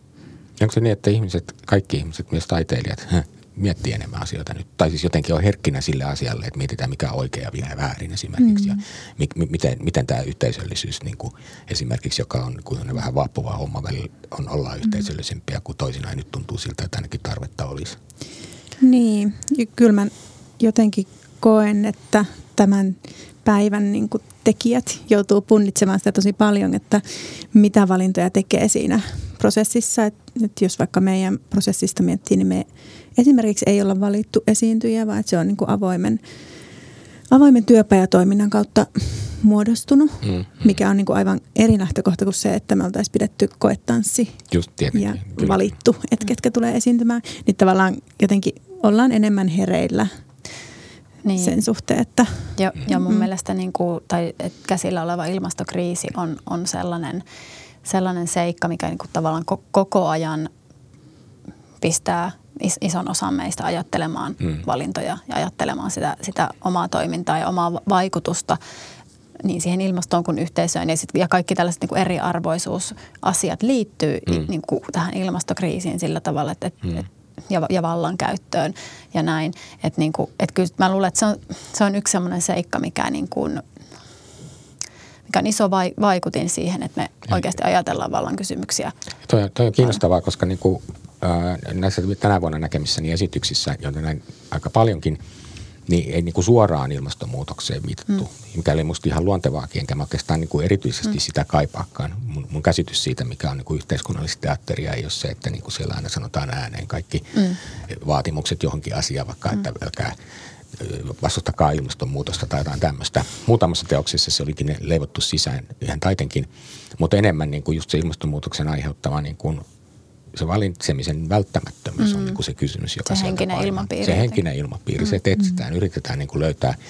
Onko se niin, että ihmiset, kaikki ihmiset, myös taiteilijat, miettii enemmän asioita nyt, tai siis jotenkin on herkkinä sille asialle, että mietitään mikä on oikea ja väärin esimerkiksi, mm. ja mi, mi, miten, miten tämä yhteisöllisyys niin kuin esimerkiksi, joka on kun vähän vaappuva homma välillä, on olla yhteisöllisempiä kuin toisinaan, nyt tuntuu siltä, että ainakin tarvetta olisi. Niin, kyllä mä jotenkin koen, että tämän päivän niin kuin tekijät joutuu punnitsemaan sitä tosi paljon, että mitä valintoja tekee siinä prosessissa. Et, et jos vaikka meidän prosessista miettii, niin me esimerkiksi ei olla valittu esiintyjä, vaan se on niin kuin avoimen, avoimen työpajatoiminnan kautta muodostunut, mm, mm. mikä on niin kuin aivan eri lähtökohta kuin se, että me oltaisiin pidetty koetanssi Just ja kyllä. valittu, että ketkä tulee esiintymään. Niin tavallaan jotenkin ollaan enemmän hereillä niin. sen suhteen, että... Ja, ja mun mm. mielestä niin kuin, tai, että käsillä oleva ilmastokriisi on, on sellainen, sellainen seikka, mikä niin kuin tavallaan koko ajan pistää ison osan meistä ajattelemaan mm. valintoja ja ajattelemaan sitä, sitä omaa toimintaa ja omaa vaikutusta niin siihen ilmastoon kuin yhteisöön. Ja, sit, ja kaikki tällaiset niin kuin eriarvoisuusasiat liittyy mm. niin kuin tähän ilmastokriisiin sillä tavalla, että, mm. että ja, ja vallankäyttöön ja näin. Että niin kuin, et kyllä mä luulen, että se on, se on yksi sellainen seikka, mikä, niin kuin, mikä on iso vai, vaikutin siihen, että me oikeasti ajatellaan vallan kysymyksiä. Toi, toi on kiinnostavaa, koska niin kuin, äh, näissä tänä vuonna näkemissäni esityksissä, joita näin aika paljonkin – niin ei niin kuin suoraan ilmastonmuutokseen viitattu, mm. mikä oli musta ihan luontevaakin, enkä mä oikeastaan niin kuin erityisesti mm. sitä kaipaakaan. Mun, mun käsitys siitä, mikä on niin kuin yhteiskunnallista teatteria, ei ole se, että niin kuin siellä aina sanotaan ääneen kaikki mm. vaatimukset johonkin asiaan, vaikka mm. että älkää vastustakaa ilmastonmuutosta tai jotain tämmöistä. Muutamassa teoksessa se olikin leivottu sisään ihan taitenkin, mutta enemmän niin kuin just se ilmastonmuutoksen aiheuttama niin kuin se valitsemisen välttämättömyys mm. on niin kuin se kysymys, joka se henkinen ilmapiiri. Se henkinen ilmapiiri, mm. se etsitään, mm. yritetään niin kuin löytää –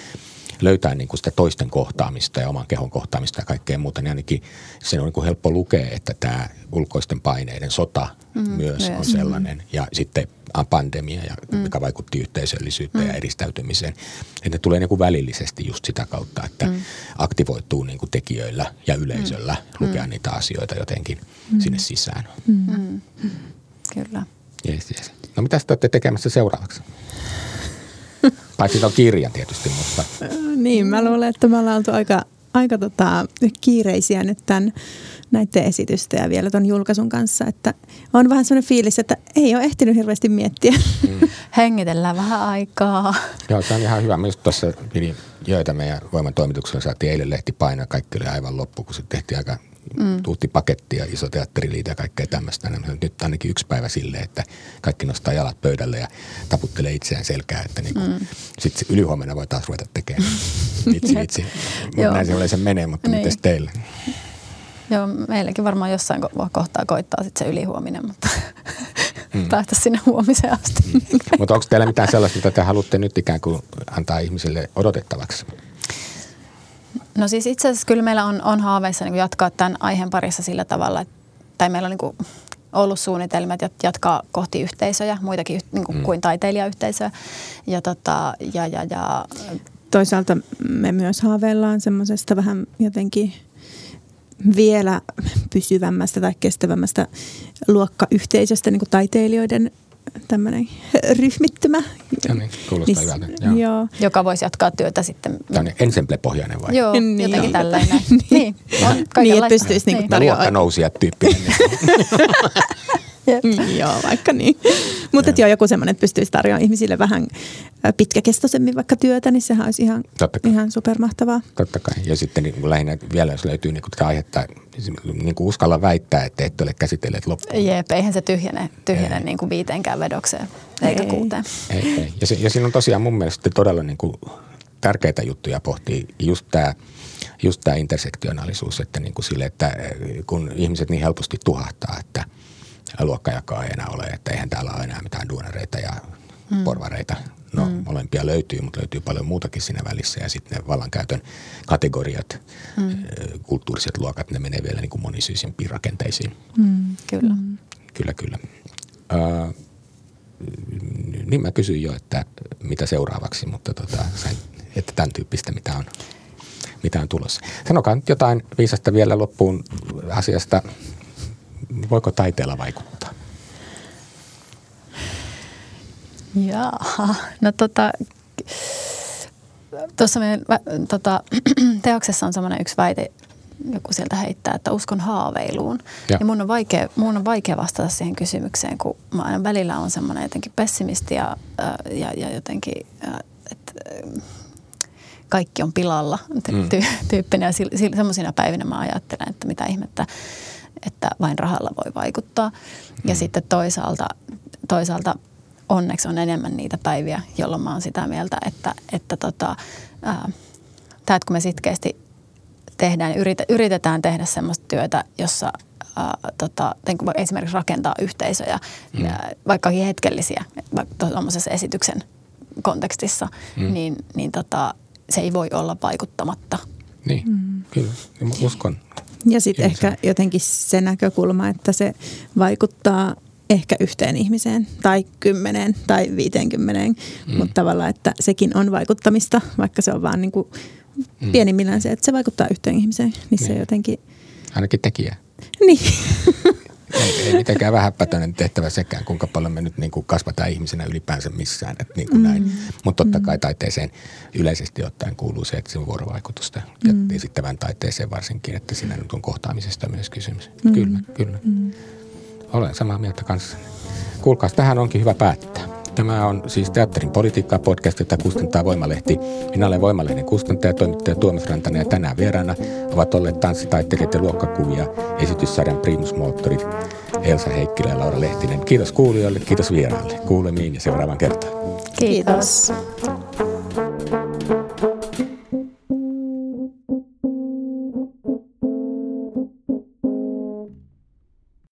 löytää niin kuin sitä toisten kohtaamista ja oman kehon kohtaamista ja kaikkea muuta, niin ainakin se on niin kuin helppo lukea, että tämä ulkoisten paineiden sota mm, myös, on sellainen. Ja sitten pandemia, ja, mm. mikä vaikutti yhteisöllisyyteen mm. ja eristäytymiseen. Että ne tulee niin kuin välillisesti just sitä kautta, että mm. aktivoituu niin kuin tekijöillä ja yleisöllä mm. lukea mm. niitä asioita jotenkin mm. sinne sisään. Mm. Mm. Kyllä. Yes, yes. No mitä te olette tekemässä seuraavaksi? Paitsi on kirja tietysti, mutta... Niin, mä luulen, että me ollaan oltu aika, aika tota, kiireisiä nyt tämän näiden esitystä ja vielä tuon julkaisun kanssa, että on vähän sellainen fiilis, että ei ole ehtinyt hirveästi miettiä. Mm. Hengitellään vähän aikaa. Joo, se on ihan hyvä. Myös tuossa pidin joita meidän voiman toimituksella saatiin eilen lehti painaa, kaikki oli aivan loppu, kun se tehtiin aika mm. tuutti paketti ja iso teatteriliite ja kaikkea tämmöistä. Nyt ainakin yksi päivä silleen, että kaikki nostaa jalat pöydälle ja taputtelee itseään selkää, että niin mm. sitten ylihuomenna voi taas ruveta tekemään. Vitsi, vitsi. Näin se yleensä menee, mutta niin. miten teille? Joo, meilläkin varmaan jossain kohtaa koittaa sitten se ylihuominen, mutta mm. päästä sinne huomiseen asti. Mm. mutta onko teillä mitään sellaista, mitä te haluatte nyt ikään kuin antaa ihmisille odotettavaksi? No siis itse asiassa kyllä meillä on, on haaveissa niin jatkaa tämän aiheen parissa sillä tavalla, että, tai meillä on niin kuin ollut suunnitelmat jatkaa kohti yhteisöjä, muitakin niin kuin, mm. kuin taiteilijayhteisöjä. Ja, tota, ja, ja, ja, Toisaalta me myös haaveillaan semmoisesta vähän jotenkin vielä pysyvämmästä tai kestävämmästä luokkayhteisöstä niin kuin taiteilijoiden tämmöinen ryhmittymä. Ja niin, kuulostaa niin, hyvältä. Joo. joo. Joka voisi jatkaa työtä sitten. Tällainen ensemble-pohjainen vai? Joo, niin, jotenkin joo. tällainen. niin, niin, on niin että pystyisi niinku niin. tarjoamaan. Luokkanousia tyyppinen. mm, joo, vaikka niin. Mutta joo, joku semmoinen, että pystyisi tarjoamaan ihmisille vähän pitkäkestoisemmin vaikka työtä, niin sehän olisi ihan, ihan supermahtavaa. Totta kai. Ja sitten niin lähinnä vielä, jos löytyy niin tätä aihetta, niin kuin uskalla väittää, että ette ole käsitelleet loppuun. Jep, eihän se tyhjene, tyhjene ei. niin kuin viiteenkään vedokseen, eikä ei. kuuteen. Ei, ei. Ja, se, ja siinä on tosiaan mun mielestä todella niin kuin tärkeitä juttuja pohtii just tämä just tämä intersektionaalisuus, että, niin kuin sille, että kun ihmiset niin helposti tuhahtaa, että – luokkajakaa ei enää ole, että eihän täällä ole enää mitään duunareita ja mm. porvareita. No mm. molempia löytyy, mutta löytyy paljon muutakin siinä välissä ja sitten ne vallankäytön kategoriat, mm. kulttuuriset luokat, ne menee vielä niin kuin monisyisimpiin rakenteisiin. Mm. Kyllä. Mm. Kyllä, kyllä. Uh, niin mä kysyin jo, että mitä seuraavaksi, mutta tota, sain, että tämän tyyppistä mitä on, mitä on tulossa. Sanokaa nyt jotain viisasta vielä loppuun asiasta voiko taiteella vaikuttaa? Jaa, no tota, tuossa meidän tota, teoksessa on semmoinen yksi väite, joku sieltä heittää, että uskon haaveiluun. Ja, ja mun, on vaikea, mun on vaikea vastata siihen kysymykseen, kun mä aina välillä on semmoinen jotenkin pessimisti ja, ja, ja jotenkin, että kaikki on pilalla mm. tyyppinen. Ja semmoisina päivinä mä ajattelen, että mitä ihmettä että vain rahalla voi vaikuttaa. Mm. Ja sitten toisaalta, toisaalta onneksi on enemmän niitä päiviä, jolloin mä oon sitä mieltä, että, että tota, ää, tämä, että kun me sitkeästi tehdään, yritä, yritetään tehdä sellaista työtä, jossa ää, tota, esimerkiksi rakentaa yhteisöjä, mm. ää, vaikkakin hetkellisiä, vaikka tuollaisessa esityksen kontekstissa, mm. niin, niin tota, se ei voi olla vaikuttamatta. Niin, mm. kyllä. Uskon, ja sitten ehkä jotenkin se näkökulma, että se vaikuttaa ehkä yhteen ihmiseen tai kymmeneen tai viiteenkymmeneen, mm. mutta tavallaan, että sekin on vaikuttamista, vaikka se on vaan niin kuin mm. pienimmillään se, että se vaikuttaa yhteen ihmiseen, niin, niin. se jotenkin... Ainakin tekijä. Niin. ei, ei mitenkään vähäpätöinen tehtävä sekään, kuinka paljon me nyt niin kuin kasvataan ihmisenä ylipäänsä missään. Että niin kuin mm. näin. Mutta totta kai taiteeseen yleisesti ottaen kuuluu se, että se on vuorovaikutusta. Mm. Ja esittävän taiteeseen varsinkin, että siinä nyt on kohtaamisesta myös kysymys. Mm. Kyllä, kyllä. Mm. Olen samaa mieltä kanssa. Kuulkaas, tähän onkin hyvä päättää. Tämä on siis Teatterin politiikkaa podcast, jota kustantaa Voimalehti. Minä olen Voimalehden kustantaja, toimittaja Tuomas Rantanen ja tänään vieraana ovat olleet tanssitaiteilijat ja luokkakuvia esityssarjan Primus Moottorit Elsa Heikkilä ja Laura Lehtinen. Kiitos kuulijoille, kiitos vieraille. Kuulemiin ja seuraavan kertaan. Kiitos. kiitos.